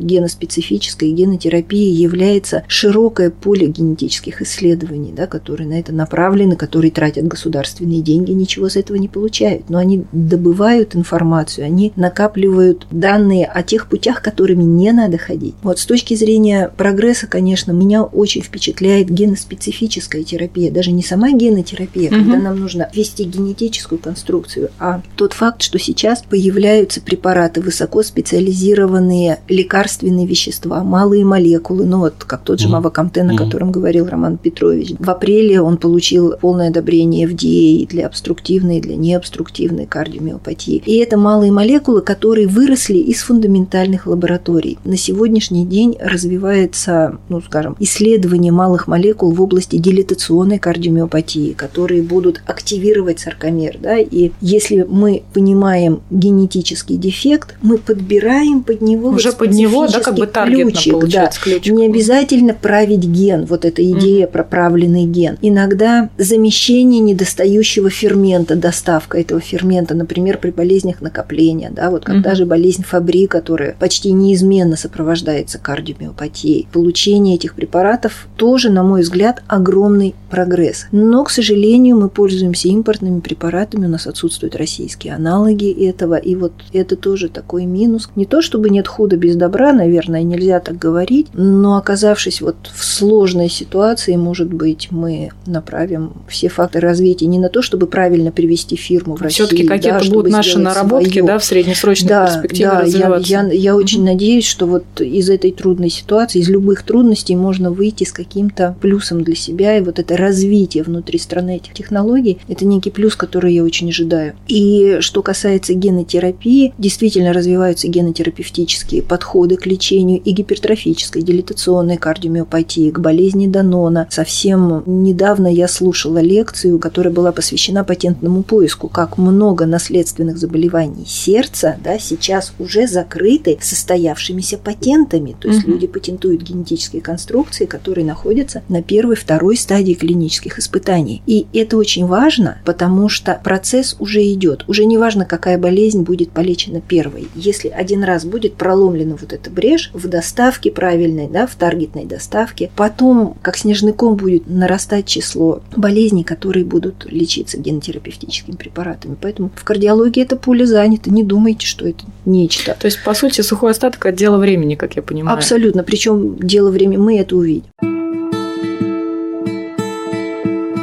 геноспецифической генотерапии является широкое поле генетических исследований, да, которые на это направлены, которые тратят государственные деньги, ничего с этого не получают. Но они добывают информацию, они накапливают данные о тех путях, которыми не надо ходить. Вот с точки зрения прогресса, конечно, меня очень впечатляет геноспецифическая терапия, даже не сама генотерапия, угу. когда нам нужно ввести генетическую конструкцию, а тот факт, что сейчас появляются препараты высокоспециализированные лекарственные вещества, малые молекулы, ну вот как тот же mm. Мавакамтен, о котором говорил Роман Петрович. В апреле он получил полное одобрение FDA для обструктивной и для необструктивной кардиомиопатии. И это малые молекулы, которые выросли из фундаментальных лабораторий. На сегодняшний день развивается, ну скажем, исследование малых молекул в области дилетационной кардиомиопатии, которые будут активировать саркомер. Да? И если мы понимаем генетический дефект, мы подбираем под него уже под него, да, как бы таргетно ключик, получается да. ключик. Не обязательно править ген, вот эта идея mm. про правленный ген. Иногда замещение недостающего фермента, доставка этого фермента, например, при болезнях накопления, да, вот как mm. даже болезнь Фабри, которая почти неизменно сопровождается кардиомиопатией. Получение этих препаратов тоже, на мой взгляд, огромный прогресс. Но, к сожалению, мы пользуемся импортными препаратами, у нас отсутствуют российские аналоги этого, и вот это тоже такой минус. Не то, чтобы нет худа без добра, наверное, нельзя так говорить, но оказавшись вот в сложной ситуации, может быть, мы направим все факторы развития не на то, чтобы правильно привести фирму в Россию. Все-таки какие-то да, будут наши наработки, свое. да, в среднесрочной да, перспективе да, развиваться. Я, я, я очень надеюсь, что вот из этой трудной ситуации, из любых трудностей можно выйти с каким-то плюсом для себя, и вот это развитие внутри страны этих технологий, это некий плюс, который я очень ожидаю. И что касается генотерапии, действительно развиваются генотерапевтические подходы к лечению и гипертрофической, дилетационной кардиомиопатии, к болезни Данона. Совсем недавно я слушала лекцию, которая была посвящена патентному поиску, как много наследственных заболеваний сердца да, сейчас уже закрыты состоявшимися патентами. То есть угу. люди патентуют генетические конструкции, которые находятся на первой, второй стадии клинических испытаний. И это очень важно, потому что процесс уже идет. Уже не важно, какая болезнь будет полечена первой. Если один раз будет проломлена вот эта брешь в доставке правильной, да, в таргетной доставке, потом, как снежный ком, будет нарастать число болезней, которые будут лечиться генотерапевтическими препаратами. Поэтому в кардиологии это поле занято. Не думайте, что это нечто. То есть, по сути, сухой остаток от дела времени, как я понимаю. Абсолютно. Причем дело времени мы это увидим.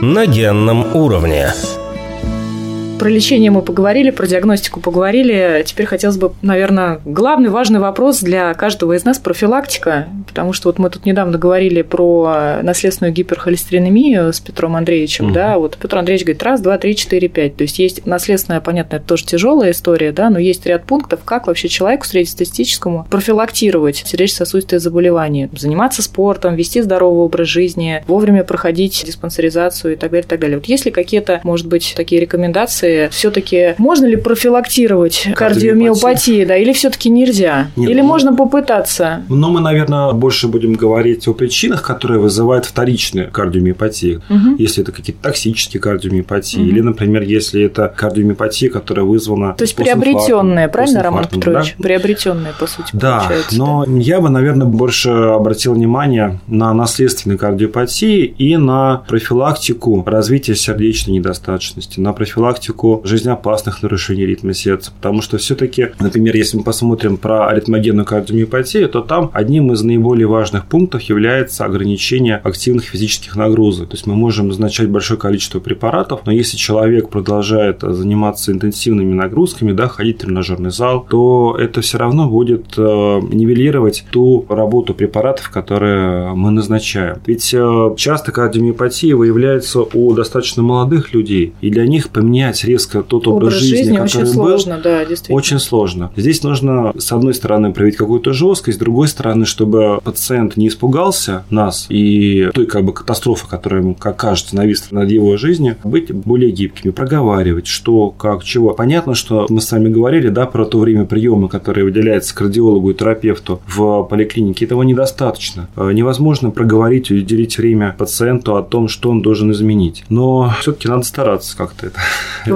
На генном уровне. Про лечение мы поговорили, про диагностику поговорили. Теперь хотелось бы, наверное, главный важный вопрос для каждого из нас – профилактика. Потому что вот мы тут недавно говорили про наследственную гиперхолестеринемию с Петром Андреевичем. Угу. Да, вот Петр Андреевич говорит, раз, два, три, четыре, пять. То есть есть наследственная, понятно, это тоже тяжелая история, да, но есть ряд пунктов, как вообще человеку среднестатистическому профилактировать сердечно-сосудистые заболевания, заниматься спортом, вести здоровый образ жизни, вовремя проходить диспансеризацию и так далее, и так далее. Вот есть ли какие-то, может быть, такие рекомендации операции все-таки можно ли профилактировать кардиомиопатию, да, или все-таки нельзя? Нет, или ну, можно попытаться? Ну, мы, наверное, больше будем говорить о причинах, которые вызывают вторичную кардиомиопатию. Угу. Если это какие-то токсические кардиомиопатии, угу. или, например, если это кардиомиопатия, которая вызвана То есть приобретенная, правильно, Роман Петрович? Да? Приобретенная, по сути, Да, получается, но да? я бы, наверное, больше обратил внимание на наследственные кардиопатии и на профилактику развития сердечной недостаточности, на профилактику профилактику жизнеопасных нарушений ритма сердца, потому что все-таки, например, если мы посмотрим про аритмогенную кардиомиопатию, то там одним из наиболее важных пунктов является ограничение активных физических нагрузок. То есть мы можем назначать большое количество препаратов, но если человек продолжает заниматься интенсивными нагрузками, да, ходить в тренажерный зал, то это все равно будет э, нивелировать ту работу препаратов, которые мы назначаем. Ведь э, часто кардиомиопатия выявляется у достаточно молодых людей, и для них поменять резко тот образ, образ жизни, жизни, очень который сложно, был, да, действительно. очень сложно. Здесь нужно, с одной стороны, проявить какую-то жесткость, с другой стороны, чтобы пациент не испугался нас и той как бы катастрофы, которая ему, как кажется, нависла над его жизнью, быть более гибкими, проговаривать, что, как, чего. Понятно, что мы с вами говорили, да, про то время приема, которое выделяется кардиологу и терапевту в поликлинике, этого недостаточно. Э, невозможно проговорить и уделить время пациенту о том, что он должен изменить. Но все-таки надо стараться как-то это.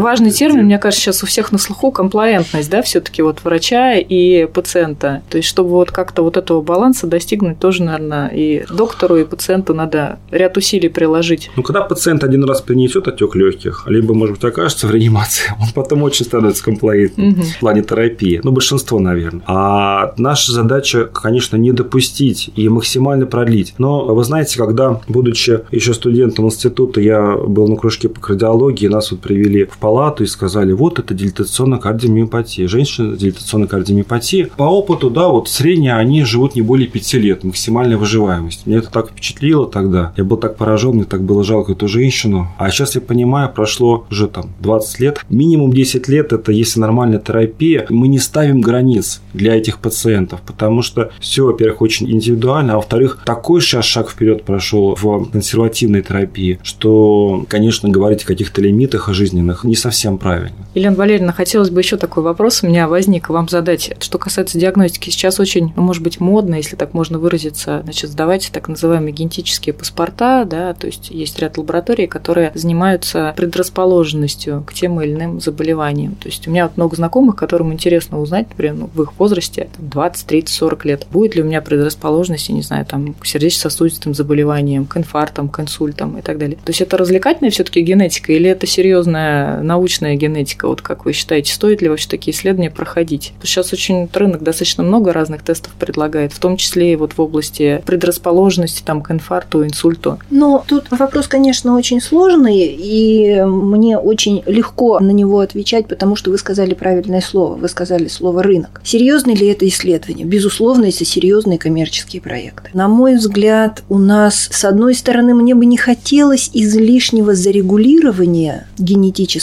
Важный термин, мне кажется, сейчас у всех на слуху комплаентность, да, все-таки вот врача и пациента. То есть, чтобы вот как-то вот этого баланса достигнуть, тоже, наверное, и доктору, и пациенту надо ряд усилий приложить. Ну, когда пациент один раз принесет отек легких, либо, может быть, окажется в реанимации, (laughs) он потом очень становится комплаентным угу. в плане терапии. Ну, большинство, наверное. А наша задача, конечно, не допустить и максимально продлить. Но вы знаете, когда, будучи еще студентом института, я был на кружке по кардиологии, нас вот привели в палату и сказали, вот это дилатационная кардиомиопатия. Женщина с дилатационной кардиомиопатией. По опыту, да, вот средние они живут не более 5 лет, максимальная выживаемость. Мне это так впечатлило тогда. Я был так поражен, мне так было жалко эту женщину. А сейчас я понимаю, прошло уже там 20 лет. Минимум 10 лет это если нормальная терапия. Мы не ставим границ для этих пациентов, потому что все, во-первых, очень индивидуально, а во-вторых, такой сейчас шаг вперед прошел в консервативной терапии, что, конечно, говорить о каких-то лимитах жизненных не совсем правильно. Елена Валерьевна, хотелось бы еще такой вопрос у меня возник вам задать. Что касается диагностики, сейчас очень, ну, может быть, модно, если так можно выразиться, значит, сдавать так называемые генетические паспорта, да, то есть есть ряд лабораторий, которые занимаются предрасположенностью к тем или иным заболеваниям. То есть у меня вот много знакомых, которым интересно узнать, например, ну, в их возрасте, там, 20, 30, 40 лет, будет ли у меня предрасположенность, я не знаю, там, к сердечно-сосудистым заболеваниям, к инфарктам, к инсультам и так далее. То есть это развлекательная все-таки генетика или это серьезная научная генетика? Вот как вы считаете, стоит ли вообще такие исследования проходить? Сейчас очень рынок достаточно много разных тестов предлагает, в том числе и вот в области предрасположенности там, к инфаркту, инсульту. Но тут вопрос, конечно, очень сложный, и мне очень легко на него отвечать, потому что вы сказали правильное слово. Вы сказали слово «рынок». Серьезно ли это исследование? Безусловно, это серьезные коммерческие проекты. На мой взгляд, у нас, с одной стороны, мне бы не хотелось излишнего зарегулирования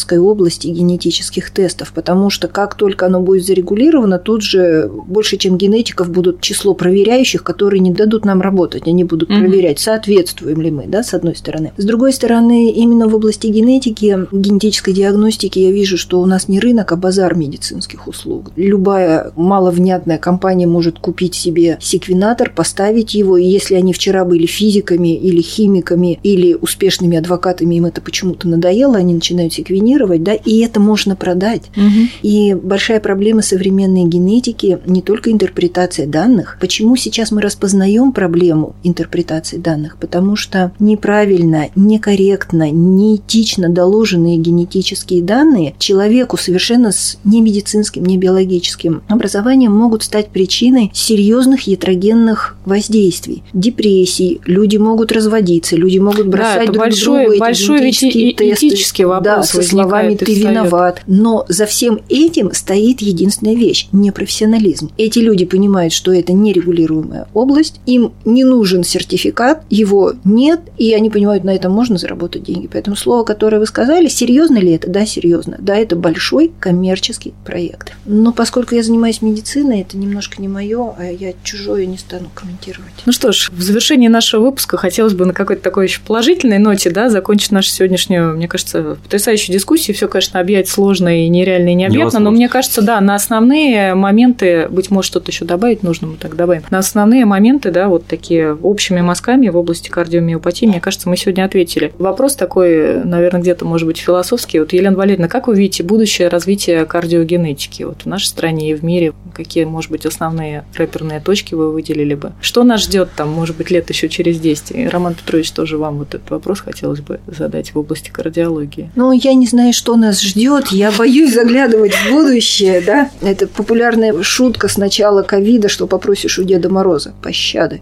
генетической области, генетических тестов, потому что как только оно будет зарегулировано, тут же больше, чем генетиков, будут число проверяющих, которые не дадут нам работать. Они будут mm-hmm. проверять, соответствуем ли мы, да, с одной стороны. С другой стороны, именно в области генетики, генетической диагностики я вижу, что у нас не рынок, а базар медицинских услуг. Любая маловнятная компания может купить себе секвенатор, поставить его, и если они вчера были физиками или химиками или успешными адвокатами, им это почему-то надоело, они начинают секвенировать, да, и это можно продать. Угу. И большая проблема современной генетики не только интерпретация данных. Почему сейчас мы распознаем проблему интерпретации данных? Потому что неправильно, некорректно, неэтично доложенные генетические данные человеку совершенно с не медицинским, не биологическим образованием могут стать причиной серьезных ятрогенных воздействий, депрессий. Люди могут разводиться, люди могут бросать да, это друг большой, друга большой эти этический вопрос да, со словами «ты виноват». Но за всем этим стоит единственная вещь – непрофессионализм. Эти люди понимают, что это нерегулируемая область, им не нужен сертификат, его нет, и они понимают, на этом можно заработать деньги. Поэтому слово, которое вы сказали, серьезно ли это? Да, серьезно. Да, это большой коммерческий проект. Но поскольку я занимаюсь медициной, это немножко не мое, а я чужое не стану комментировать. Ну что ж, в завершении нашего выпуска хотелось бы на какой-то такой еще положительной ноте да, закончить нашу сегодняшнюю, мне кажется, потрясающую дискуссию. Все, конечно, объять сложно и нереально и необъятно, но мне кажется, да, на основные моменты, быть может, что-то еще добавить нужно, мы так добавим. На основные моменты, да, вот такие общими мазками в области кардиомиопатии, мне кажется, мы сегодня ответили. Вопрос такой, наверное, где-то, может быть, философский. Вот, Елена Валерьевна, как вы видите будущее развитие кардиогенетики вот в нашей стране и в мире? Какие, может быть, основные рэперные точки вы выделили бы? Что нас ждет там, может быть, лет еще через 10? И, Роман Петрович, тоже вам вот этот вопрос хотелось бы задать в области кардиологии. Ну, я не знаю, что нас ждет. Я боюсь заглядывать в будущее, да? Это популярная шутка с начала ковида, что попросишь у Деда Мороза пощады.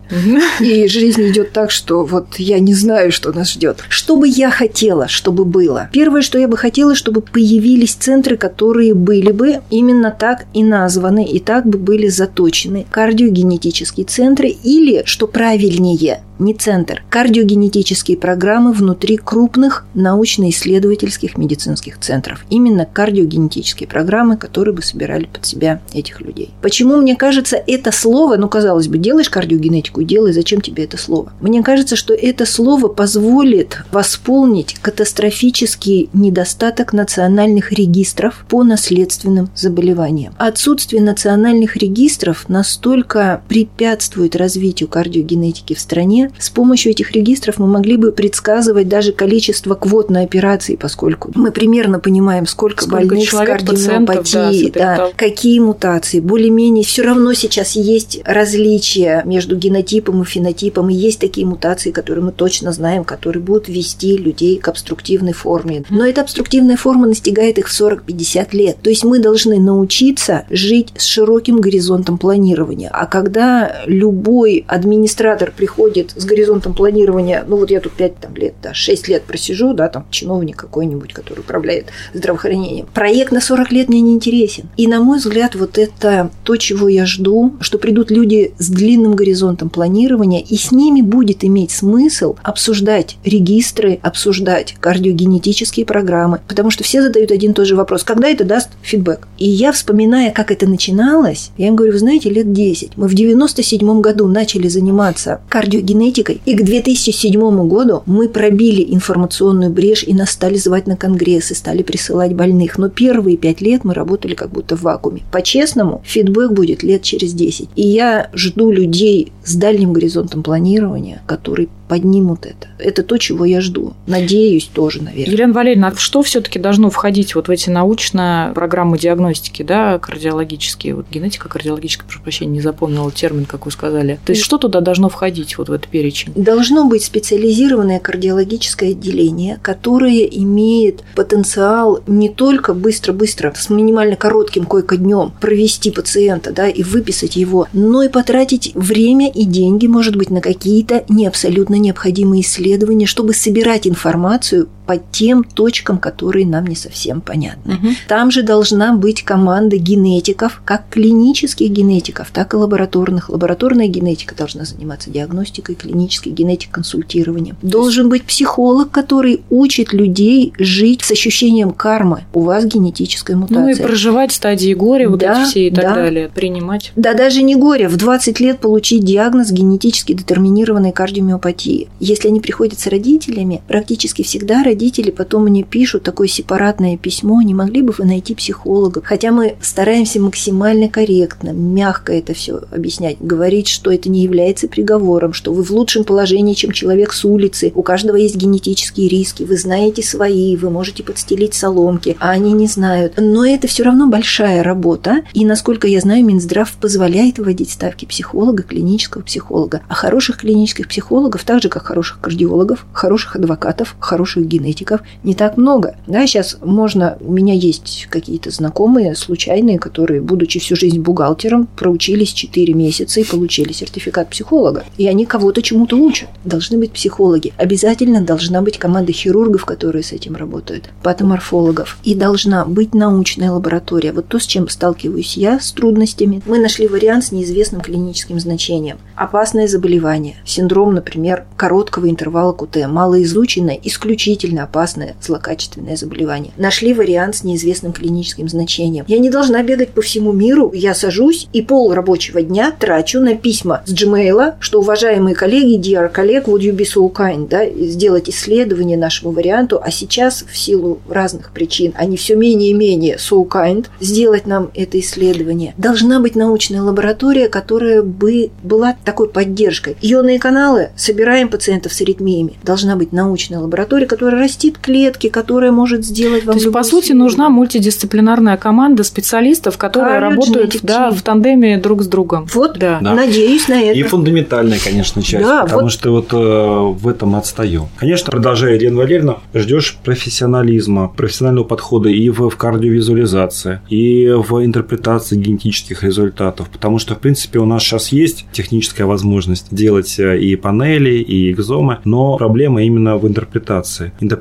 И жизнь идет так, что вот я не знаю, что нас ждет. Что бы я хотела, чтобы было? Первое, что я бы хотела, чтобы появились центры, которые были бы именно так и названы, и так бы были заточены. Кардиогенетические центры или, что правильнее, не центр. Кардиогенетические программы внутри крупных научно-исследовательских медицинских центров. Именно кардиогенетические программы, которые бы собирали под себя этих людей. Почему, мне кажется, это слово, ну, казалось бы, делаешь кардиогенетику, делай, зачем тебе это слово? Мне кажется, что это слово позволит восполнить катастрофический недостаток национальных регистров по наследственным заболеваниям. Отсутствие национальных регистров настолько препятствует развитию кардиогенетики в стране. С помощью этих регистров мы могли бы предсказывать даже количество квот на операции, поскольку мы примерно понимаем, сколько, сколько больных с кардиомиопатией, да, да, какие мутации. Более-менее все равно сейчас есть различия между генотипом и фенотипом, и есть такие мутации, которые мы точно знаем, которые будут вести людей к обструктивной форме. Но эта обструктивная форма настигает их в 40-50 лет. То есть мы должны научиться жить с широким горизонтом планирования. А когда любой администратор приходит с горизонтом планирования, ну вот я тут 5 там, лет, да, 6 лет просижу, да, там чиновник какой-нибудь, который управляет здравоохранением. Проект на 40 лет мне не интересен. И на мой взгляд, вот это то, чего я жду, что придут люди с длинным горизонтом планирования, и с ними будет иметь смысл обсуждать регистры, обсуждать кардиогенетические программы, потому что все задают один и тот же вопрос, когда это даст фидбэк. И я, вспоминая, как это начиналось, я им говорю, вы знаете, лет 10. Мы в 97 году начали заниматься кардиогенетикой, и к 2007 году мы пробили информационную брешь и нас стали звать на конгрессы, стали присылать больных. Но первые пять лет мы работали как будто в вакууме. По-честному, фидбэк будет лет через 10. И я жду людей с дальним горизонтом планирования, которые поднимут это. Это то, чего я жду. Надеюсь тоже, наверное. Елена Валерьевна, а что все-таки должно входить вот в эти научные программы диагностики, да, кардиологические, вот генетика кардиологическая, прошу прощения, не запомнила термин, как вы сказали. То есть что туда должно входить вот в этот перечень? Должно быть специализированное кардиологическое отделение, которое имеет потенциал не только быстро-быстро с минимально коротким койко-днем провести пациента, да, и выписать его, но и потратить время и деньги, может быть, на какие-то не абсолютно необходимые исследования, чтобы собирать информацию по тем точкам, которые нам не совсем понятны. Угу. Там же должна быть команда генетиков, как клинических генетиков, так и лабораторных. Лабораторная генетика должна заниматься диагностикой, клинической генетик консультированием. Должен быть психолог, который учит людей жить с ощущением кармы. У вас генетическая мутация. Ну и проживать стадии горя, вот да, эти все и так да. далее, принимать. Да, даже не горе. В 20 лет получить диагноз генетически детерминированной кардиомиопатии. Если они приходят с родителями, практически всегда родители родители потом мне пишут такое сепаратное письмо, не могли бы вы найти психолога? Хотя мы стараемся максимально корректно, мягко это все объяснять, говорить, что это не является приговором, что вы в лучшем положении, чем человек с улицы, у каждого есть генетические риски, вы знаете свои, вы можете подстелить соломки, а они не знают. Но это все равно большая работа, и, насколько я знаю, Минздрав позволяет вводить ставки психолога, клинического психолога. А хороших клинических психологов, так же, как хороших кардиологов, хороших адвокатов, хороших генетиков, генетиков не так много. Да, сейчас можно, у меня есть какие-то знакомые случайные, которые, будучи всю жизнь бухгалтером, проучились 4 месяца и получили сертификат психолога. И они кого-то чему-то учат. Должны быть психологи. Обязательно должна быть команда хирургов, которые с этим работают, патоморфологов. И должна быть научная лаборатория. Вот то, с чем сталкиваюсь я, с трудностями. Мы нашли вариант с неизвестным клиническим значением. Опасное заболевание. Синдром, например, короткого интервала КУТ, малоизученное, исключительно смертельно опасное злокачественное заболевание. Нашли вариант с неизвестным клиническим значением. Я не должна бегать по всему миру. Я сажусь и пол рабочего дня трачу на письма с Gmail, что, уважаемые коллеги, dear коллег, would you be so kind, да, сделать исследование нашему варианту, а сейчас в силу разных причин, они все менее и менее so kind, сделать нам это исследование. Должна быть научная лаборатория, которая бы была такой поддержкой. Ионные каналы, собираем пациентов с аритмиями. Должна быть научная лаборатория, которая растит клетки, которая может сделать вам То есть, по сути, нужна мультидисциплинарная команда специалистов, которые работают да, в тандеме друг с другом. Вот, да. да. надеюсь на это. И фундаментальная, конечно, часть, да, потому вот. что вот э, в этом отстаем. Конечно, продолжая, Ирина Валерьевна, ждешь профессионализма, профессионального подхода и в, в кардиовизуализации, и в интерпретации генетических результатов, потому что, в принципе, у нас сейчас есть техническая возможность делать э, и панели, и экзомы, но проблема именно в интерпретации интерпретация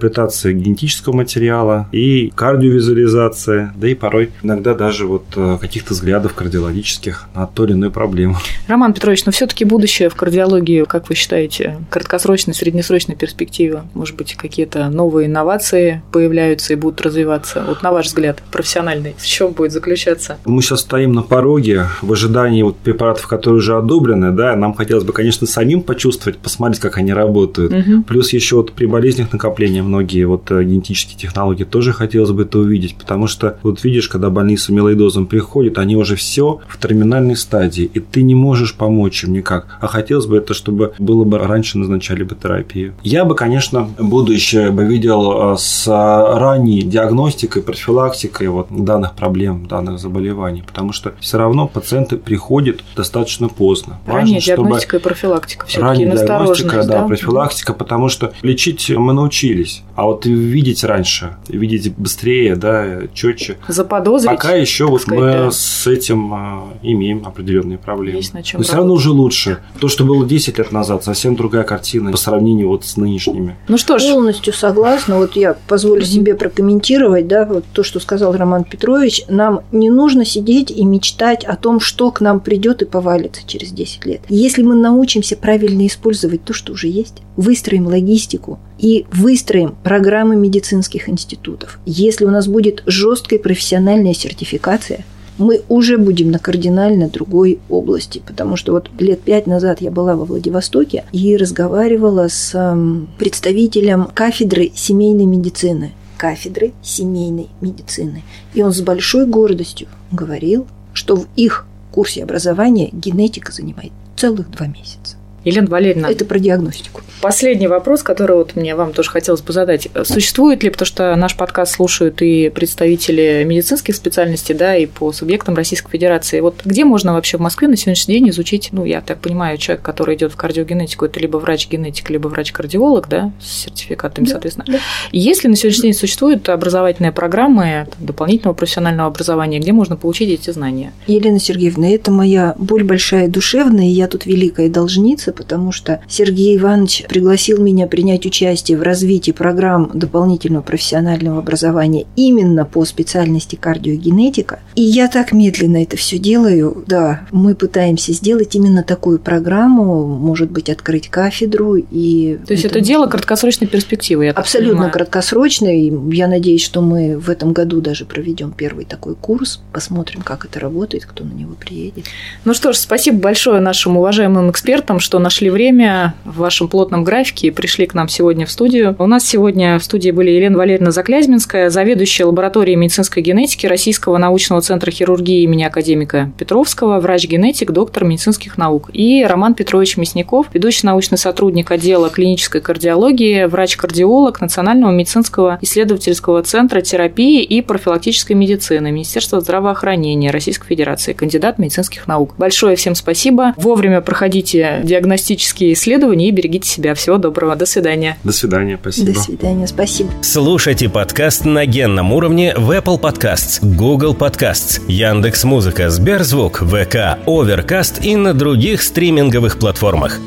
генетического материала, и кардиовизуализация, да и порой иногда даже вот э, каких-то взглядов кардиологических на ту или иную проблему. Роман Петрович, но все-таки будущее в кардиологии, как вы считаете, краткосрочной, среднесрочной перспективе? Может быть, какие-то новые инновации появляются и будут развиваться? Вот на ваш взгляд, профессиональный, в чем будет заключаться? Мы сейчас стоим на пороге в ожидании вот препаратов, которые уже одобрены, да, нам хотелось бы, конечно, самим почувствовать, посмотреть, как они работают. Угу. Плюс еще вот при болезнях накопления многие вот э, генетические технологии тоже хотелось бы это увидеть, потому что вот видишь, когда больные с амилоидозом приходят, они уже все в терминальной стадии, и ты не можешь помочь им никак. А хотелось бы это, чтобы было бы раньше назначали бы терапию. Я бы, конечно, будущее бы видел э, с ранней диагностикой, профилактикой вот данных проблем, данных заболеваний, потому что все равно пациенты приходят достаточно поздно. Ранняя Важно, диагностика и профилактика все-таки диагностика, да, да, профилактика, потому что лечить мы научились, а вот видеть раньше, видеть быстрее, да, четче. Заподозрить. Пока еще вот мы с этим а, имеем определенные проблемы. Есть на чем Но все равно уже лучше. То, что было 10 лет назад, совсем другая картина по сравнению вот с нынешними. Ну что ж. Полностью согласна. Вот я позволю mm-hmm. себе прокомментировать, да, вот то, что сказал Роман Петрович. Нам не нужно сидеть и мечтать о том, что к нам придет и повалится через 10 лет. Если мы научимся правильно использовать то, что уже есть, выстроим логистику и выстроим программы медицинских институтов. Если у нас будет жесткая профессиональная сертификация, мы уже будем на кардинально другой области. Потому что вот лет пять назад я была во Владивостоке и разговаривала с эм, представителем кафедры семейной медицины. Кафедры семейной медицины. И он с большой гордостью говорил, что в их курсе образования генетика занимает целых два месяца. Елена Валерьевна. Это про диагностику. Последний вопрос, который вот мне вам тоже хотелось бы задать. Существует ли, потому что наш подкаст слушают и представители медицинских специальностей, да, и по субъектам Российской Федерации. Вот где можно вообще в Москве на сегодняшний день изучить, ну, я так понимаю, человек, который идет в кардиогенетику, это либо врач-генетик, либо врач-кардиолог, да, с сертификатами, да, соответственно. Да. Если на сегодняшний день существуют образовательные программы дополнительного профессионального образования, где можно получить эти знания? Елена Сергеевна, это моя боль большая душевная, и я тут великая должница, потому что Сергей Иванович пригласил меня принять участие в развитии программ дополнительного профессионального образования именно по специальности кардиогенетика. И я так медленно это все делаю. Да, мы пытаемся сделать именно такую программу, может быть, открыть кафедру. И То есть это, это дело краткосрочной перспективы, я Абсолютно понимаю. краткосрочной. Я надеюсь, что мы в этом году даже проведем первый такой курс, посмотрим, как это работает, кто на него приедет. Ну что ж, спасибо большое нашим уважаемым экспертам, что нашли время в вашем плотном графике и пришли к нам сегодня в студию. У нас сегодня в студии были Елена Валерьевна Заклязьминская, заведующая лабораторией медицинской генетики Российского научного центра хирургии имени академика Петровского, врач-генетик, доктор медицинских наук, и Роман Петрович Мясников, ведущий научный сотрудник отдела клинической кардиологии, врач-кардиолог Национального медицинского исследовательского центра терапии и профилактической медицины Министерства здравоохранения Российской Федерации, кандидат медицинских наук. Большое всем спасибо. Вовремя проходите диагностику диагностические исследования и берегите себя. Всего доброго. До свидания. До свидания. Спасибо. До свидания. Спасибо. Слушайте подкаст на генном уровне в Apple Podcasts, Google Podcasts, Яндекс.Музыка, Сберзвук, ВК, Overcast и на других стриминговых платформах.